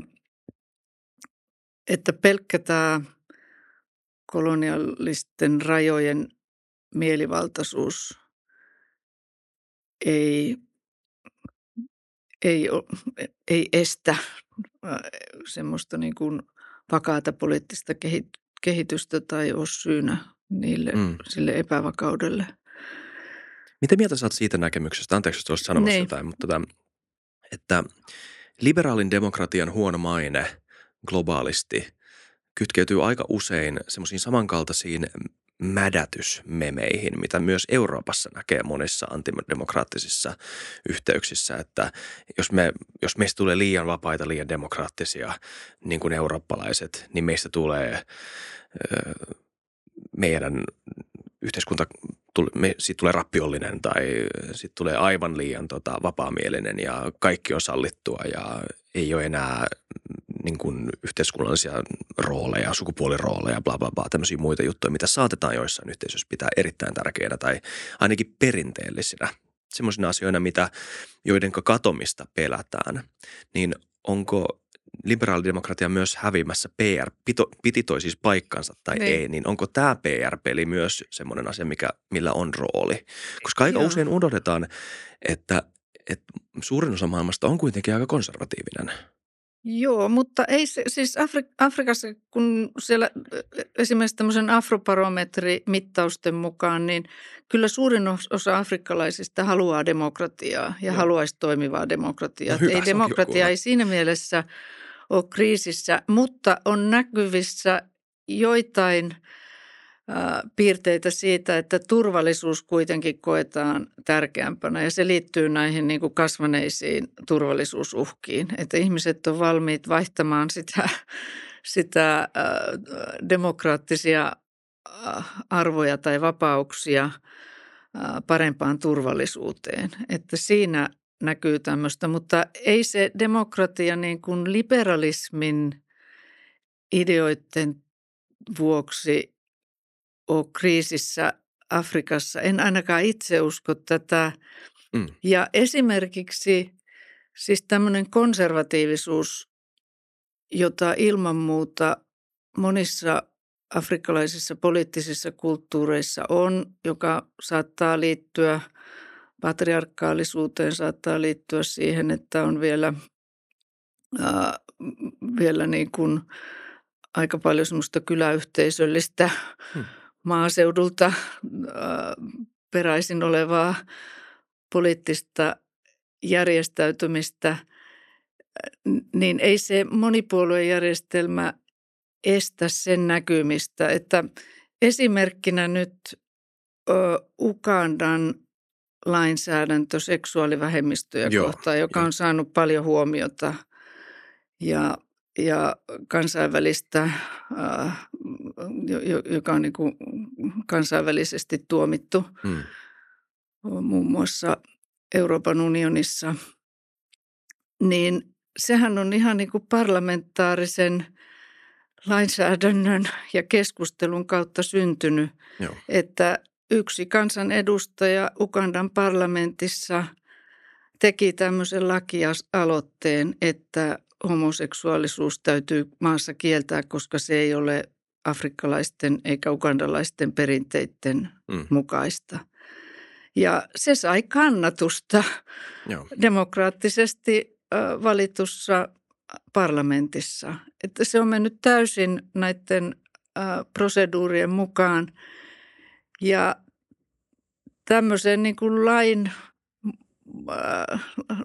että pelkkä tämä kolonialisten rajojen mielivaltaisuus ei, ei, ei estä semmoista niin kuin vakaata poliittista kehitystä tai ole syynä niille, mm. sille epävakaudelle. Mitä mieltä saat siitä näkemyksestä? Anteeksi, jos olisit sanomassa niin. jotain, mutta tämän, että liberaalin demokratian huono maine globaalisti kytkeytyy aika usein semmoisiin samankaltaisiin mädätysmemeihin, mitä myös Euroopassa näkee monissa antidemokraattisissa yhteyksissä, että jos, me, jos meistä tulee liian vapaita, liian demokraattisia, niin kuin eurooppalaiset, niin meistä tulee meidän yhteiskunta me, siitä tulee rappiollinen tai siitä tulee aivan liian tota, vapaamielinen ja kaikki on sallittua ja ei ole enää niin kuin yhteiskunnallisia rooleja, sukupuolirooleja, bla bla bla, tämmöisiä muita juttuja, mitä saatetaan joissain yhteisöissä pitää erittäin tärkeinä tai ainakin perinteellisinä. Semmoisina asioina, mitä, joiden katomista pelätään, niin onko liberaalidemokratia myös hävimässä PR, pito, piti toi siis paikkansa tai niin. ei, niin onko tämä PR-peli myös semmoinen asia, mikä, millä on rooli? Koska aika Joo. usein unohdetaan, että, että suurin osa maailmasta on kuitenkin aika konservatiivinen. Joo, mutta ei se, siis Afri- Afrikassa, kun siellä esimerkiksi tämmöisen afrobarometrimittausten mukaan, niin kyllä suurin osa afrikkalaisista haluaa demokratiaa ja Joo. haluaisi toimivaa demokratiaa. No hyvä, ei demokratia ei siinä mielessä ole kriisissä, mutta on näkyvissä joitain – piirteitä siitä, että turvallisuus kuitenkin koetaan tärkeämpänä ja se liittyy näihin niin kuin kasvaneisiin turvallisuusuhkiin, että ihmiset on valmiit vaihtamaan sitä, sitä demokraattisia arvoja tai vapauksia parempaan turvallisuuteen, että siinä näkyy tämmöistä, mutta ei se demokratia niin kuin liberalismin ideoiden vuoksi ole kriisissä Afrikassa. En ainakaan itse usko tätä. Mm. Ja esimerkiksi siis tämmöinen konservatiivisuus, jota ilman muuta monissa afrikkalaisissa poliittisissa kulttuureissa on, joka saattaa liittyä patriarkaalisuuteen, saattaa liittyä siihen, että on vielä, äh, vielä niin kuin aika paljon semmoista kyläyhteisöllistä hmm maaseudulta äh, peräisin olevaa poliittista järjestäytymistä, niin ei se monipuoluejärjestelmä estä sen näkymistä. Että esimerkkinä nyt Ugandan lainsäädäntö seksuaalivähemmistöjä Joo, kohtaan, joka joo. on saanut paljon huomiota ja, ja kansainvälistä, äh, jo- jo- joka on niin kuin kansainvälisesti tuomittu Mm. muun muassa Euroopan unionissa, niin sehän on ihan niin kuin parlamentaarisen lainsäädännön ja keskustelun kautta syntynyt, Joo. että yksi kansanedustaja Ugandan parlamentissa teki tämmöisen lakialoitteen, että homoseksuaalisuus täytyy maassa kieltää, koska se ei ole afrikkalaisten eikä ugandalaisten perinteiden Mm. mukaista. Ja se sai kannatusta Joo. demokraattisesti valitussa parlamentissa. Että se on mennyt täysin näiden proseduurien mukaan. Ja tämmöisen niin kuin lain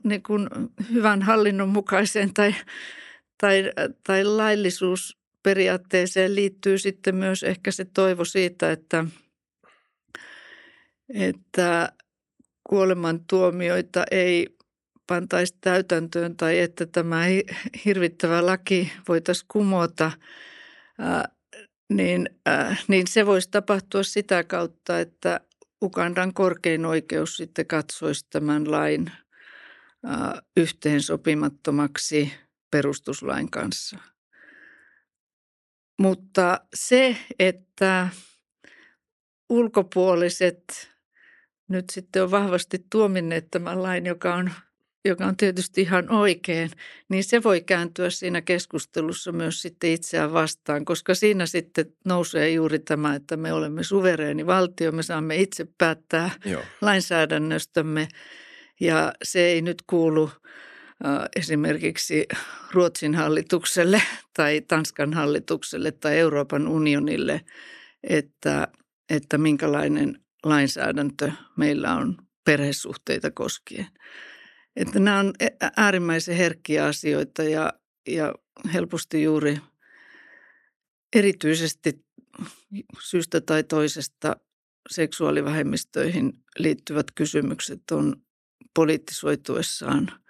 niin kuin hyvän hallinnon mukaiseen tai, tai, tai laillisuusperiaatteeseen liittyy sitten myös ehkä se toivo siitä, että, että kuolemantuomioita ei pantaisi täytäntöön tai että tämä hi- hirvittävä laki voitaisiin kumota, niin, niin se voisi tapahtua sitä kautta, että Ugandan korkein oikeus sitten katsoisi tämän lain yhteensopimattomaksi perustuslain kanssa. Mutta se, että ulkopuoliset nyt sitten on vahvasti tuominneet tämän lain, joka on, joka on tietysti ihan oikein, niin se voi kääntyä siinä keskustelussa myös sitten itseään vastaan, koska siinä sitten nousee juuri tämä, että me olemme suvereeni valtio, me saamme itse päättää Joo. lainsäädännöstämme ja se ei nyt kuulu esimerkiksi Ruotsin hallitukselle tai Tanskan hallitukselle tai Euroopan unionille, että, että minkälainen lainsäädäntö meillä on perhesuhteita koskien. Että nämä on äärimmäisen herkkiä asioita ja, ja helposti juuri erityisesti syystä tai toisesta seksuaalivähemmistöihin liittyvät kysymykset on poliittisoituessaan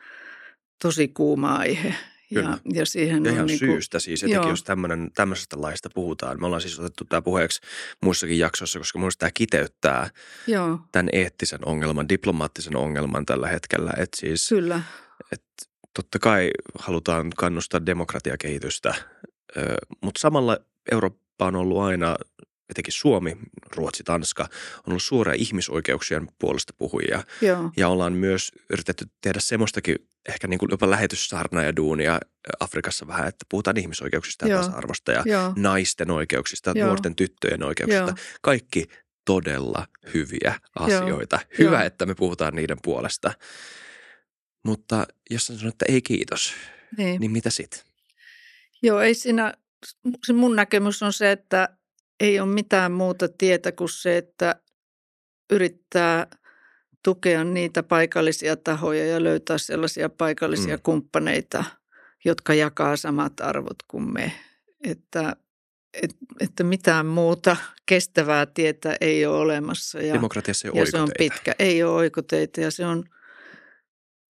tosi kuuma aihe. Kyllä. Ja, ja siihen Ja on ihan niin syystä siis, etenkin joo. jos tämmönen, tämmöisestä laista puhutaan. Me ollaan siis otettu tämä puheeksi muissakin jaksoissa, koska mun tämä kiteyttää Joo, tämän eettisen ongelman, diplomaattisen ongelman tällä hetkellä. Että siis, kyllä. et totta kai halutaan kannustaa demokratiakehitystä, mutta samalla Eurooppa on ollut aina, etenkin Suomi, Ruotsi, Tanska, on ollut suuria ihmisoikeuksien puolesta puhujia. Joo, Ja ollaan myös yritetty tehdä semmoistakin ehkä niin kuin jopa lähetyssarna ja duunia Afrikassa vähän, että puhutaan ihmisoikeuksista ja Joo. tasa-arvosta ja joo, naisten oikeuksista, Joo. nuorten tyttöjen oikeuksista. joo, Kaikki todella hyviä asioita. Joo. Hyvä, että me puhutaan niiden puolesta. Mutta jos sä sanot, että ei kiitos, niin. niin mitä sit? Joo, ei siinä, mun näkemys on se, että ei ole mitään muuta tietä kuin se, että yrittää tukea niitä paikallisia tahoja ja löytää sellaisia paikallisia Mm. kumppaneita, jotka jakaa samat arvot kuin me. Että, et, että mitään muuta kestävää tietä ei ole olemassa. Ja, Demokratiassa ei ole ja se on pitkä, ei ole oikoteita ja se on,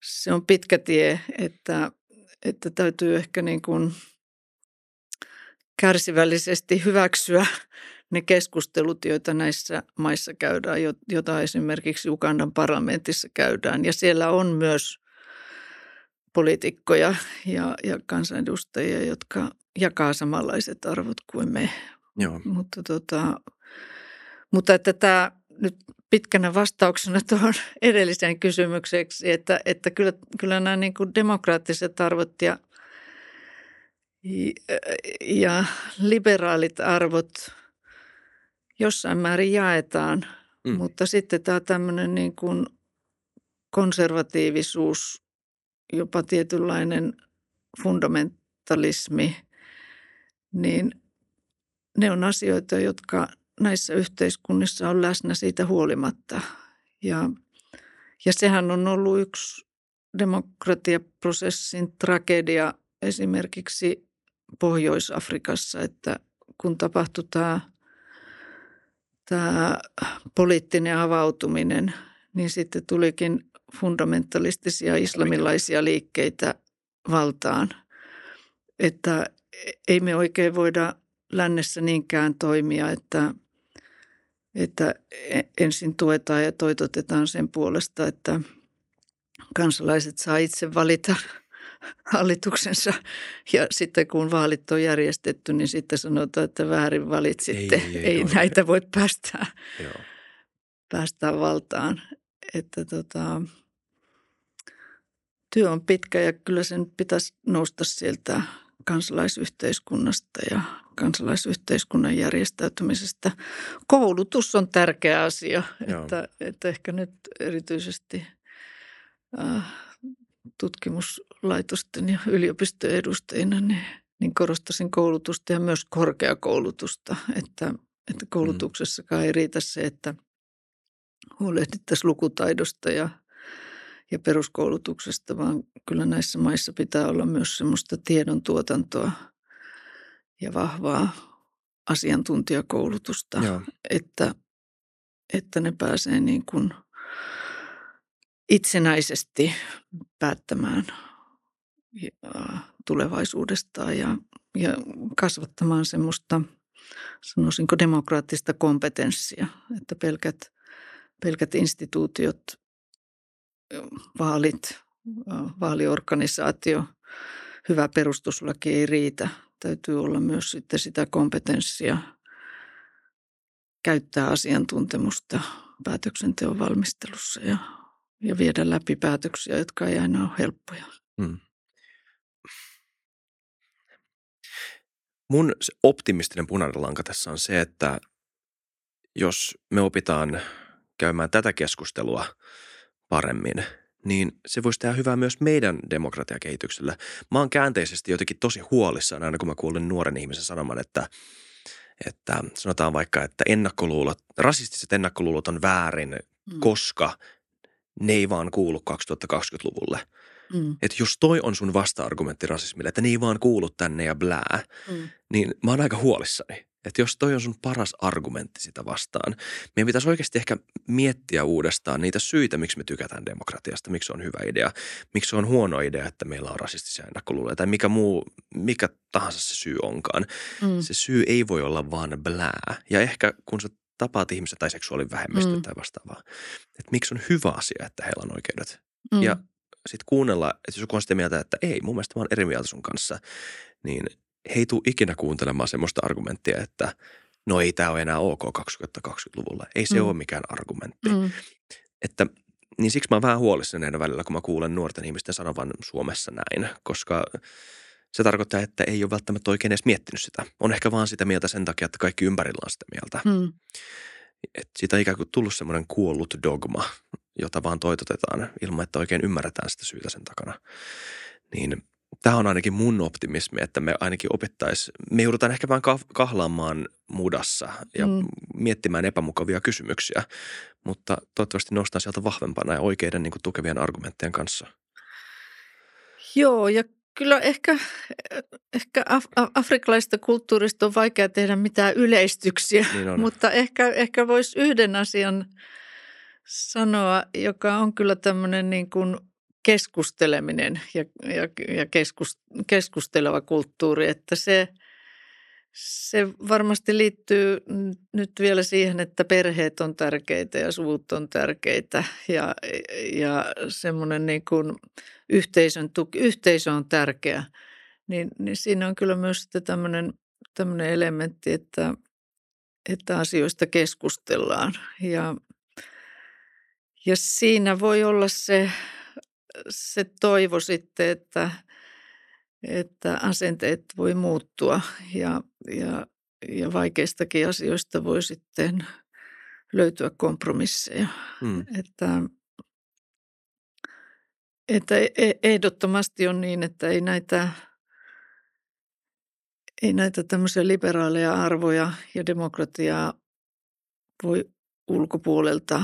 se on pitkä tie, että, että täytyy ehkä niin kuin kärsivällisesti hyväksyä ne keskustelut, joita näissä maissa käydään, jo- jota esimerkiksi Ugandan parlamentissa käydään. Ja siellä on myös poliitikkoja ja, ja kansanedustajia, jotka jakaa samanlaiset arvot kuin me. Joo. Mutta, tota, mutta että tämä nyt pitkänä vastauksena tuohon edelliseen kysymykseksi, että, että kyllä, kyllä nämä niin kuin demokraattiset arvot ja, ja liberaalit arvot jossain määrin jaetaan, Mm. mutta sitten tämä tämmöinen niin kuin konservatiivisuus, jopa tietynlainen fundamentalismi, niin ne on asioita, jotka näissä yhteiskunnissa on läsnä siitä huolimatta. Ja, ja sehän on ollut yksi demokratiaprosessin tragedia esimerkiksi Pohjois-Afrikassa, että kun tapahtui tämä, tämä poliittinen avautuminen, niin sitten tulikin fundamentalistisia islamilaisia liikkeitä valtaan. Että ei me oikein voida lännessä niinkään toimia, että, että ensin tuetaan ja toitotetaan sen puolesta, että kansalaiset saa itse valita hallituksensa. Ja sitten kun vaalit on järjestetty, niin sitten sanotaan, että väärin valitsitte. Ei, ei, ei, ei näitä voi päästää, Joo. päästää valtaan. Että tota, työ on pitkä ja kyllä sen pitäisi nousta sieltä kansalaisyhteiskunnasta ja kansalaisyhteiskunnan järjestäytymisestä. Koulutus on tärkeä asia, että, että ehkä nyt erityisesti äh, tutkimuslaitosten ja yliopistojen edustajina niin, niin korostaisin koulutusta ja myös korkeakoulutusta, että, että koulutuksessakaan ei riitä se, että huolehdittaisiin lukutaidosta ja ja peruskoulutuksesta, vaan kyllä näissä maissa pitää olla myös semmoista tiedon tuotantoa ja vahvaa asiantuntijakoulutusta, Joo. että, että ne pääsee niin kuin itsenäisesti päättämään tulevaisuudestaan ja, ja kasvattamaan semmoista, sanoisinko demokraattista kompetenssia, että pelkät, pelkät instituutiot vaalit, vaaliorganisaatio, hyvä perustuslaki ei riitä. Täytyy olla myös sitten sitä kompetenssia käyttää asiantuntemusta päätöksenteon valmistelussa ja, ja viedä läpi päätöksiä, jotka ei aina ole helppoja. Hmm. Mun optimistinen punainen lanka tässä on se, että jos me opitaan käymään tätä keskustelua – paremmin, niin se voisi tehdä hyvää myös meidän demokratiakehityksellä. Mä oon käänteisesti jotenkin tosi huolissaan aina, kun mä kuulen nuoren ihmisen sanoman, että, että sanotaan vaikka, että ennakkoluulot, rasistiset ennakkoluulot on väärin, mm. koska ne ei vaan kuulu 2020-luvulle. Mm. Että jos toi on sun vasta-argumentti rasismille, että ei vaan kuulu tänne ja blää, mm. niin mä oon aika huolissani. Että jos toi on sun paras argumentti sitä vastaan, meidän pitäisi oikeasti ehkä miettiä uudestaan niitä syitä, miksi me tykätään demokratiasta, miksi se on hyvä idea, miksi se on huono idea, että meillä on rasistisia ennakkoluuloja tai mikä muu, mikä tahansa se syy onkaan. Mm. Se syy ei voi olla vaan blää. Ja ehkä kun sä tapaat ihmisiä tai seksuaalivähemmistöä mm. tai vastaavaa, että miksi on hyvä asia, että heillä on oikeudet. Mm. Ja sitten kuunnella, että jos joku on sitä mieltä, että ei, mun mielestä mä oon eri mieltä sun kanssa, niin he ei tule ikinä kuuntelemaan semmoista argumenttia, että no ei tämä ole enää ok 2020-luvulla. Ei se mm. ole mikään argumentti. Mm. Että, niin siksi mä oon vähän huolissani näiden välillä, kun mä kuulen nuorten ihmisten sanovan Suomessa näin, koska se tarkoittaa, että ei ole välttämättä oikein edes miettinyt sitä. On ehkä vaan sitä mieltä sen takia, että kaikki ympärillä on sitä mieltä. Mm. Että siitä on ikään kuin tullut semmoinen kuollut dogma, jota vaan toitotetaan ilman, että oikein ymmärretään sitä syytä sen takana. Niin tämä on ainakin mun optimismi, että me ainakin opittaisiin, me joudutaan ehkä vähän kahlaamaan mudassa ja mm. miettimään epämukavia kysymyksiä, mutta toivottavasti nostaa sieltä vahvempana ja oikeiden niin kuin, tukevien argumenttien kanssa. Joo, ja kyllä ehkä, ehkä af- afrikkalaisesta kulttuurista on vaikea tehdä mitään yleistyksiä, niin mutta ehkä, ehkä voisi yhden asian sanoa, joka on kyllä tämmöinen niin kuin – keskusteleminen ja, ja, ja keskus, keskusteleva kulttuuri, että se, se varmasti liittyy nyt vielä siihen, että perheet on tärkeitä ja suvut on tärkeitä ja, ja semmoinen niin kuin yhteisön tuki, yhteisö on tärkeä. Niin, niin siinä on kyllä myös sitten tämmöinen, tämmöinen elementti, että, että asioista keskustellaan ja, ja siinä voi olla se se toivo sitten, että, että asenteet voi muuttua ja, ja, ja vaikeistakin asioista voi sitten löytyä kompromisseja. Hmm. Että, että e, e, ehdottomasti on niin, että ei näitä, ei näitä tämmöisiä liberaaleja arvoja ja demokratiaa voi ulkopuolelta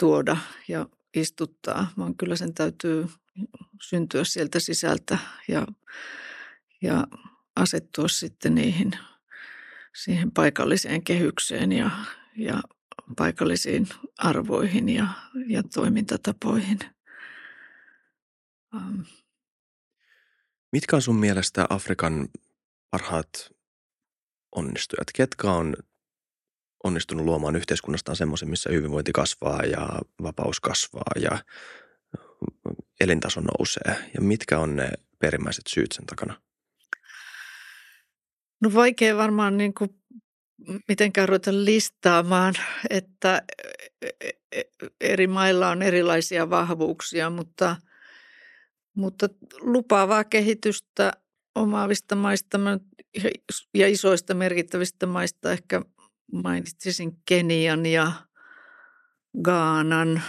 tuoda ja istuttaa, vaan kyllä sen täytyy syntyä sieltä sisältä ja, ja asettua sitten niihin siihen paikalliseen kehykseen ja, ja paikallisiin arvoihin ja, ja toimintatapoihin. Ähm. Mitkä on sun mielestä Afrikan parhaat onnistujat? Ketkä on onnistunut luomaan yhteiskunnastaan semmoisen, missä hyvinvointi kasvaa ja vapaus kasvaa ja elintaso nousee? Ja mitkä on ne perimmäiset syyt sen takana? No vaikea varmaan niin kuin mitenkään ruveta listaamaan, että e, e, eri mailla on erilaisia vahvuuksia, mutta, mutta lupaavaa kehitystä omaavista maista ja isoista merkittävistä maista ehkä mainitsisin Kenian ja Gaanan,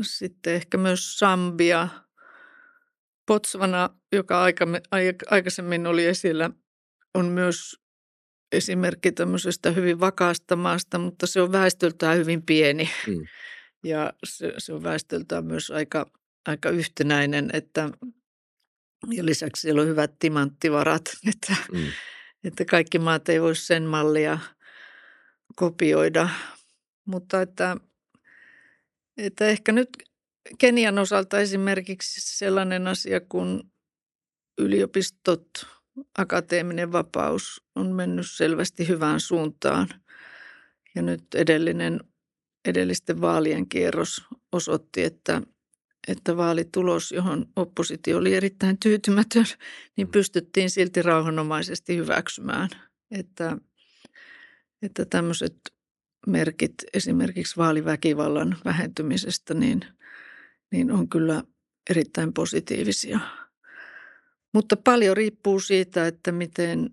sitten ehkä myös Sambia, Botswana, joka aikaisemmin oli esillä, on myös esimerkki tämmöisestä hyvin vakaasta maasta, mutta se on väestöltään hyvin pieni. Mm. Ja se, se on väestöltään myös aika, aika yhtenäinen, että ja lisäksi siellä on hyvät timanttivarat, että, mm. että kaikki maat ei voi sen mallia kopioida. Mutta että, että ehkä nyt Kenian osalta esimerkiksi sellainen asia kuin yliopistot – akateeminen vapaus on mennyt selvästi hyvään suuntaan. Ja nyt edellinen, edellisten vaalien kierros osoitti, että, että vaalitulos, johon oppositio oli erittäin tyytymätön, niin pystyttiin silti rauhanomaisesti hyväksymään. Että, että tämmöiset merkit esimerkiksi vaaliväkivallan vähentymisestä, niin, niin on kyllä erittäin positiivisia. Mutta paljon riippuu siitä, että miten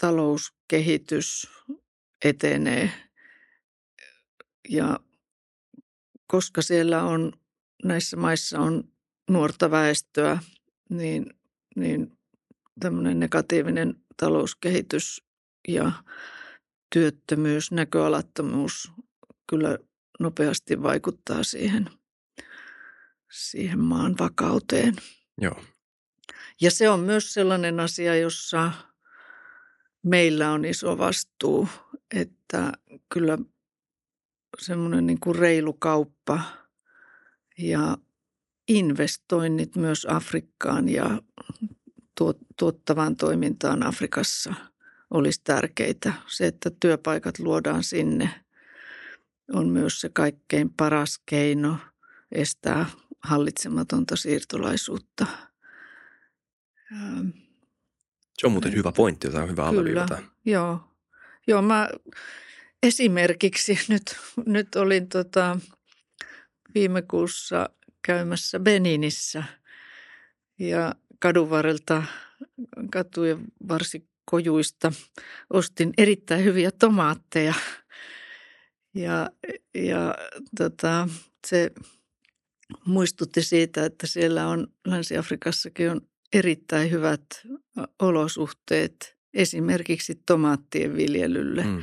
talouskehitys etenee. Ja koska siellä on, näissä maissa on nuorta väestöä, niin, niin tämmöinen negatiivinen talouskehitys ja työttömyys, näköalattomuus kyllä nopeasti vaikuttaa siihen, siihen maan vakauteen. Joo. Ja se on myös sellainen asia, jossa meillä on iso vastuu, että kyllä semmoinen niin kuin reilu kauppa ja investoinnit myös Afrikkaan ja tuottavaan toimintaan Afrikassa olisi tärkeitä. Se, että työpaikat luodaan sinne, on myös se kaikkein paras keino estää hallitsematonta siirtolaisuutta – Ähm, se on muuten hyvä pointti, jota on hyvä alleviivata. Joo, joo mä esimerkiksi nyt, nyt olin tota viime kuussa käymässä Beninissä ja kadun varrelta katujen varsikojuista ostin erittäin hyviä tomaatteja. Ja, ja tota, se muistutti siitä, että siellä on Länsi-Afrikassakin on erittäin hyvät olosuhteet esimerkiksi tomaattien viljelylle. Mm.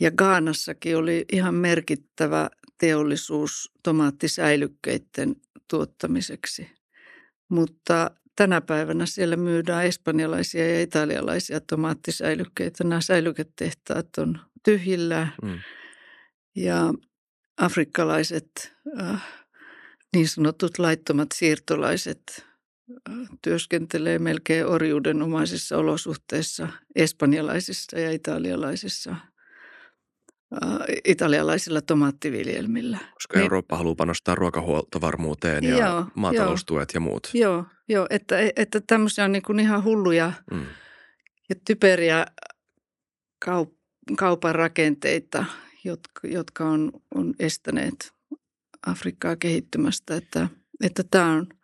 Ja Gaanassakin oli ihan merkittävä teollisuus tomaattisäilykkeiden tuottamiseksi. Mutta tänä päivänä siellä myydään espanjalaisia ja italialaisia tomaattisäilykkeitä. Nämä säilyketehtaat on tyhjillä mm. ja afrikkalaiset, äh, niin sanotut laittomat siirtolaiset – työskentelee melkein orjuudenomaisissa olosuhteissa espanjalaisissa ja italialaisissa äh, italialaisilla tomaattiviljelmillä. Koska niin, Eurooppa haluaa panostaa ruokahuoltovarmuuteen ja joo, maataloustuet joo, ja muut. Joo, joo että, että tämmöisiä on niin kuin ihan hulluja mm. ja typeriä kaup- kaupan rakenteita, jotka, jotka on, on estäneet Afrikkaa kehittymästä. Että, että tämä on –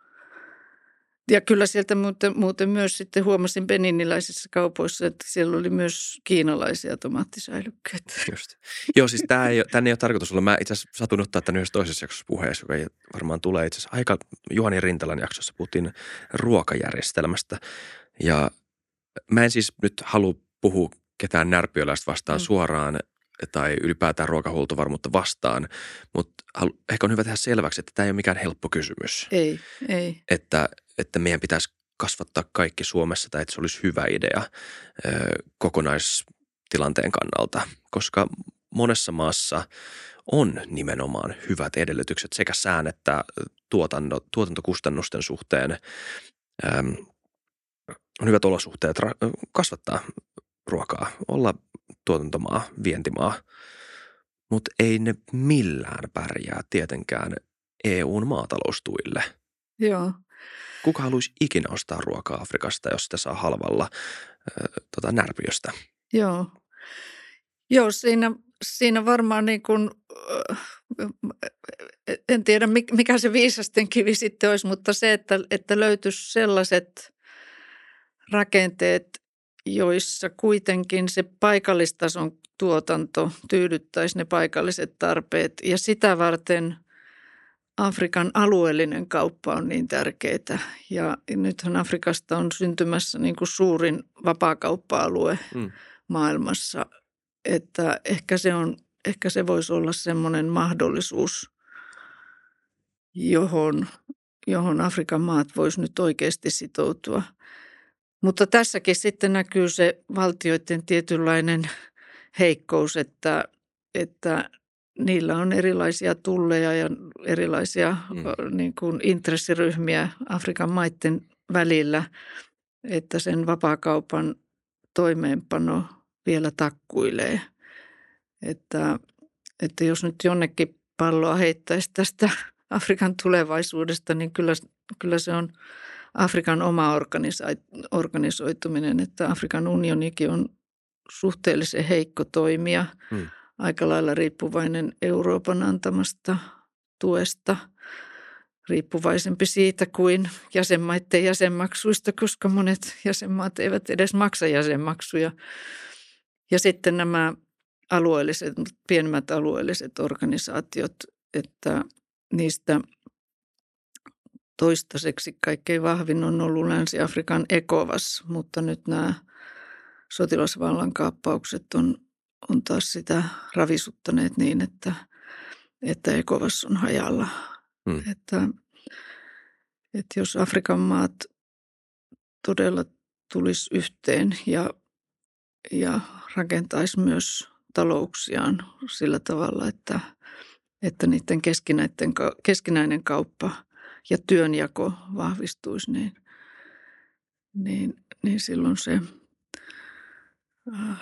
ja kyllä sieltä muuten, muuten myös sitten huomasin Beniniläisissä kaupoissa, että siellä oli myös kiinalaisia tomaattisäilykkeitä. Just. Joo, siis tämä ei, tänne ei ole tarkoitus olla. Mä itse asiassa satun ottaa tämän yhdessä toisessa jaksossa puheessa, joka ei varmaan tulee itse asiassa aika Juhani Rintalan jaksossa. Puhuttiin ruokajärjestelmästä. Ja mä en siis nyt halua puhua ketään närpiöläistä vastaan mm. suoraan tai ylipäätään ruokahuoltovarmuutta vastaan, mutta ehkä on hyvä tehdä selväksi, että tämä ei ole mikään helppo kysymys. Ei, ei. Että että meidän pitäisi kasvattaa kaikki Suomessa tai että se olisi hyvä idea ö, kokonaistilanteen kannalta, koska monessa maassa on nimenomaan hyvät edellytykset sekä sään että tuotanto, tuotantokustannusten suhteen. Ähm, on hyvät olosuhteet ra- kasvattaa ruokaa, olla tuotantomaa, vientimaa, mutta ei ne millään pärjää tietenkään EUn maataloustuille. Joo. Kuka haluaisi ikinä ostaa ruokaa Afrikasta, jos sitä saa halvalla äh, tota, närpiöstä? Joo. Joo, siinä, siinä varmaan niin kuin, en tiedä mikä se viisasten kivi sitten olisi, mutta se, että, että löytyisi sellaiset rakenteet, joissa kuitenkin se paikallistason tuotanto tyydyttäisi ne paikalliset tarpeet ja sitä varten Afrikan alueellinen kauppa on niin tärkeää. Ja nythän Afrikasta on syntymässä niin kuin suurin vapaakauppa-alue mm. maailmassa, että ehkä se, on, ehkä se voisi olla semmoinen mahdollisuus, johon, johon Afrikan maat voisi nyt oikeasti sitoutua – mutta tässäkin sitten näkyy se valtioiden tietynlainen heikkous, että, että niillä on erilaisia tulleja ja erilaisia mm. niin kuin intressiryhmiä Afrikan maiden välillä, että sen vapaakaupan toimeenpano vielä takkuilee. Että, että jos nyt jonnekin palloa heittäisi tästä Afrikan tulevaisuudesta, niin kyllä, kyllä se on – Afrikan oma organisoituminen, että Afrikan unionikin on suhteellisen heikko toimija, hmm. Aika lailla riippuvainen Euroopan antamasta tuesta, riippuvaisempi siitä kuin jäsenmaiden jäsenmaksuista, koska monet jäsenmaat eivät edes maksa jäsenmaksuja. Ja sitten nämä alueelliset, pienemmät alueelliset organisaatiot, että niistä – Toistaiseksi kaikkein vahvin on ollut Länsi-Afrikan ekovas, mutta nyt nämä sotilasvallankaappaukset on, on taas sitä ravisuttaneet niin, että, että ekovas on hajalla. Hmm. Että, että jos Afrikan maat todella tulisi yhteen ja, ja rakentaisi myös talouksiaan sillä tavalla, että, että niiden keskinäinen, keskinäinen kauppa – ja työnjako vahvistuisi, niin, niin, niin silloin se äh,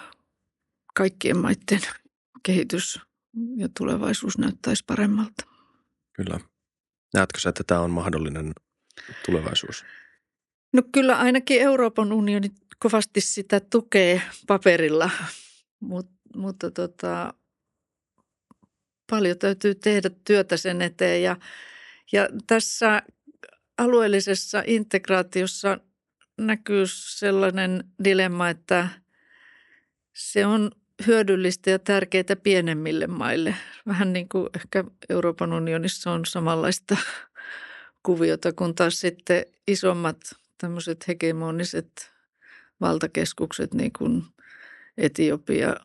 kaikkien maiden kehitys ja tulevaisuus näyttäisi paremmalta. Kyllä. Näetkö sä, että tämä on mahdollinen tulevaisuus? No kyllä ainakin Euroopan unioni kovasti sitä tukee paperilla, Mut, mutta tota, paljon täytyy tehdä työtä sen eteen ja ja tässä alueellisessa integraatiossa näkyy sellainen dilemma, että se on hyödyllistä ja tärkeää pienemmille maille. Vähän niin kuin ehkä Euroopan unionissa on samanlaista kuviota, kun taas sitten isommat tämmöiset hegemoniset valtakeskukset niin kuin Etiopia,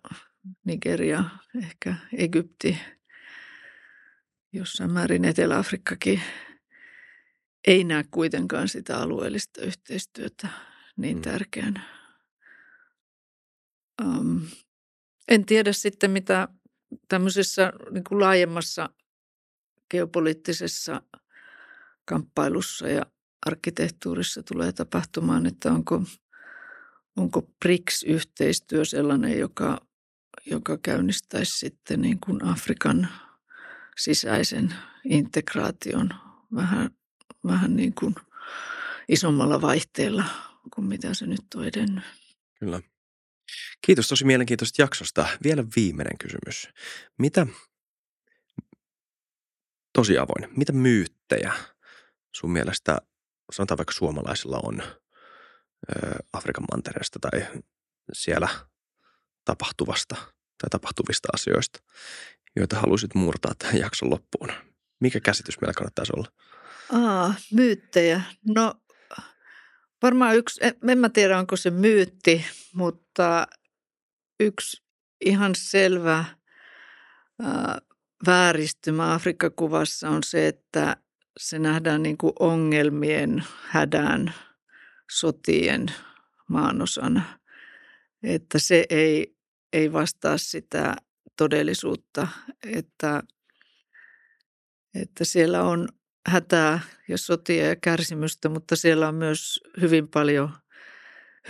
Nigeria, ehkä Egypti – jossain määrin Etelä-Afrikkakin ei näe kuitenkaan sitä alueellista yhteistyötä niin mm. tärkeänä. Um, en tiedä sitten, mitä tämmöisessä niin kuin laajemmassa geopoliittisessa kamppailussa ja arkkitehtuurissa tulee tapahtumaan, että onko, onko BRICS-yhteistyö sellainen, joka, joka käynnistäisi sitten niin kuin Afrikan – sisäisen integraation vähän, vähän niin kuin isommalla vaihteella kuin mitä se nyt on edennyt. Kyllä. Kiitos tosi mielenkiintoisesta jaksosta. Vielä viimeinen kysymys. Mitä, tosi avoin, mitä myyttejä sun mielestä, sanotaan vaikka suomalaisilla on ö, Afrikan mantereesta tai siellä tapahtuvasta tai tapahtuvista asioista, joita haluaisit murtaa tähän jakson loppuun? Mikä käsitys meillä kannattaisi olla? Aa, myyttejä. No varmaan yksi, en mä tiedä onko se myytti, mutta yksi ihan selvä ää, vääristymä Afrikka-kuvassa on se, että se nähdään niin kuin ongelmien, hädän, sotien maanosana. Että se ei, ei vastaa sitä todellisuutta, että, että siellä on hätää ja sotia ja kärsimystä, mutta siellä on myös hyvin paljon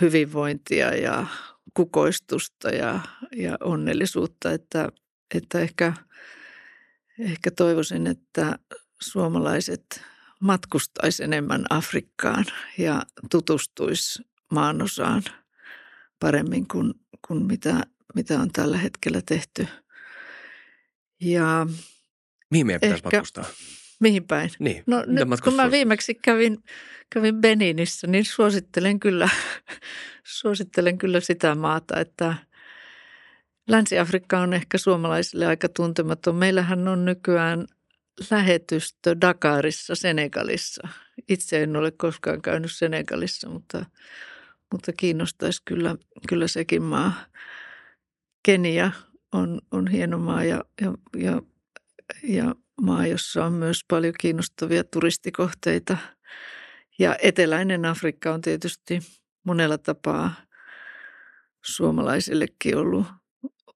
hyvinvointia ja kukoistusta ja, ja onnellisuutta, että, että ehkä, ehkä toivoisin, että suomalaiset matkustaisi enemmän Afrikkaan ja tutustuisi maanosaan paremmin kuin, kuin mitä, mitä on tällä hetkellä tehty. Ja Mihin meidän pitäisi ehkä, matkustaa? Mihin päin? Niin, no nyt kun mä viimeksi kävin, kävin Beninissä, niin suosittelen kyllä, suosittelen kyllä sitä maata, että Länsi-Afrikka on ehkä suomalaisille aika tuntematon. Meillähän on nykyään lähetystö Dakarissa, Senegalissa. Itse en ole koskaan käynyt Senegalissa, mutta, mutta kiinnostaisi kyllä, kyllä sekin maa. Kenia on, on hieno maa ja, ja, ja, ja maa, jossa on myös paljon kiinnostavia turistikohteita. Ja eteläinen Afrikka on tietysti monella tapaa suomalaisillekin ollut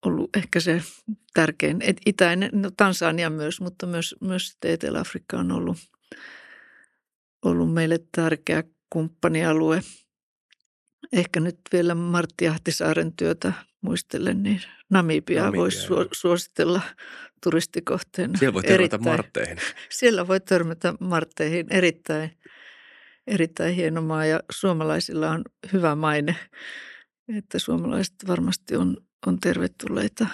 ollut ehkä se tärkein. Et itäinen, no Tansania myös, mutta myös, myös Etelä-Afrikka on ollut, ollut meille tärkeä kumppanialue. Ehkä nyt vielä Martti Ahtisaaren työtä muistellen, niin Namibia, Namibia voisi su- suositella turistikohteena. Siellä voi törmätä martteihin. Siellä voi törmätä martteihin. Erittäin, erittäin hieno maa ja suomalaisilla on hyvä maine. Että suomalaiset varmasti on on tervetulleita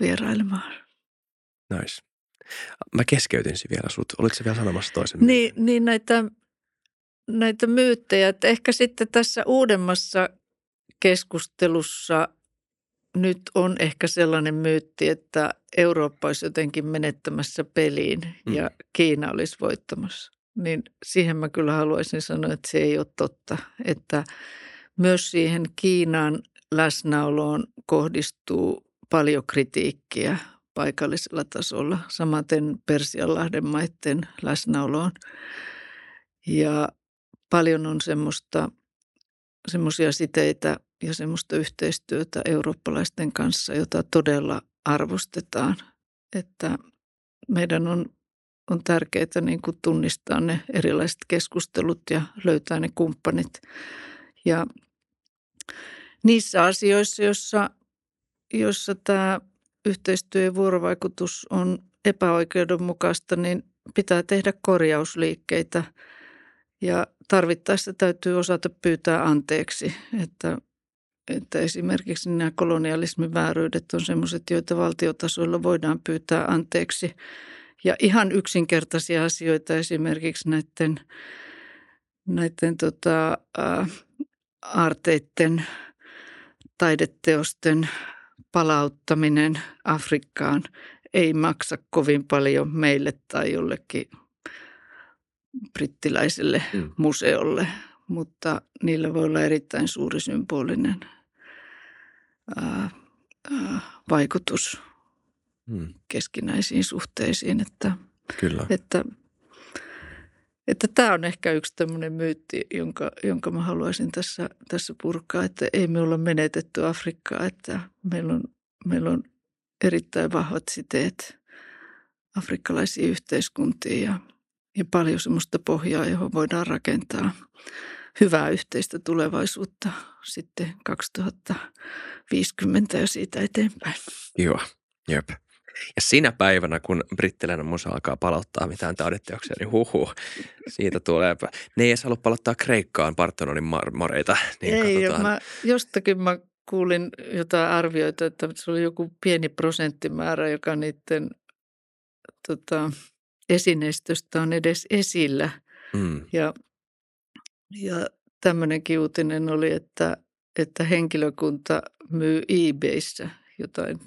vierailemaan. Nice. Mä keskeytin vielä sut. Olitko vielä sanomassa toisen Niin, niin näitä, näitä myyttejä. Että ehkä sitten tässä uudemmassa keskustelussa nyt on ehkä sellainen myytti, että Eurooppa olisi jotenkin menettämässä peliin mm. ja Kiina olisi voittamassa. Niin siihen mä kyllä haluaisin sanoa, että se ei ole totta. Että myös siihen Kiinan läsnäoloon kohdistuu paljon kritiikkiä paikallisella tasolla, samaten Persianlahden maiden läsnäoloon. Ja paljon on semmoista, semmoisia siteitä ja semmoista yhteistyötä eurooppalaisten kanssa, jota todella arvostetaan. Että meidän on, on tärkeää niin kuin tunnistaa ne erilaiset keskustelut ja löytää ne kumppanit. Ja niissä asioissa, joissa, joissa tämä yhteistyö ja vuorovaikutus on epäoikeudenmukaista, niin pitää tehdä korjausliikkeitä ja tarvittaessa täytyy osata pyytää anteeksi, että, että esimerkiksi nämä kolonialismin vääryydet on sellaiset, joita valtiotasoilla voidaan pyytää anteeksi. Ja ihan yksinkertaisia asioita esimerkiksi näiden, näiden tota, ä, aarteiden taideteosten palauttaminen Afrikkaan ei maksa kovin paljon meille tai jollekin brittiläiselle mm. museolle, mutta niillä voi olla erittäin suuri symbolinen ää, ää, vaikutus mm. keskinäisiin suhteisiin. Että, Kyllä. Että että tämä on ehkä yksi tämmöinen myytti, jonka, jonka mä haluaisin tässä, tässä purkaa, että ei me olla menetetty Afrikkaa, että meillä on, meillä on erittäin vahvat siteet afrikkalaisiin yhteiskuntiin ja, ja paljon semmoista pohjaa, johon voidaan rakentaa hyvää yhteistä tulevaisuutta sitten 2050 ja siitä eteenpäin. Joo, jep. Ja sinä päivänä, kun brittiläinen musa alkaa palauttaa mitään taideteoksia, niin huhu, siitä tulee. Ne ei edes halua palauttaa Kreikkaan Parthenonin mar- mareita. Niin ei, katsotaan. mä, jostakin mä kuulin jotain arvioita, että se oli joku pieni prosenttimäärä, joka niiden tota, esineistöstä on edes esillä. Mm. Ja, ja tämmöinenkin uutinen oli, että, että henkilökunta myy eBayssä jotain.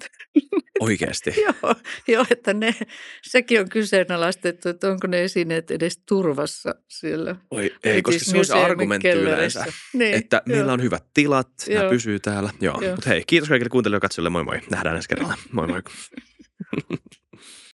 Oikeasti? joo, joo, että ne, sekin on kyseenalaistettu, että onko ne esineet edes turvassa siellä. Oi, ei, koska se on se argumentti yleensä, niin, että joo. meillä on hyvät tilat, joo. nämä pysyy täällä. Joo, joo. mutta hei, kiitos kaikille kuuntelijoille ja katsojille, moi moi. Nähdään ensi kerralla. Moi moi.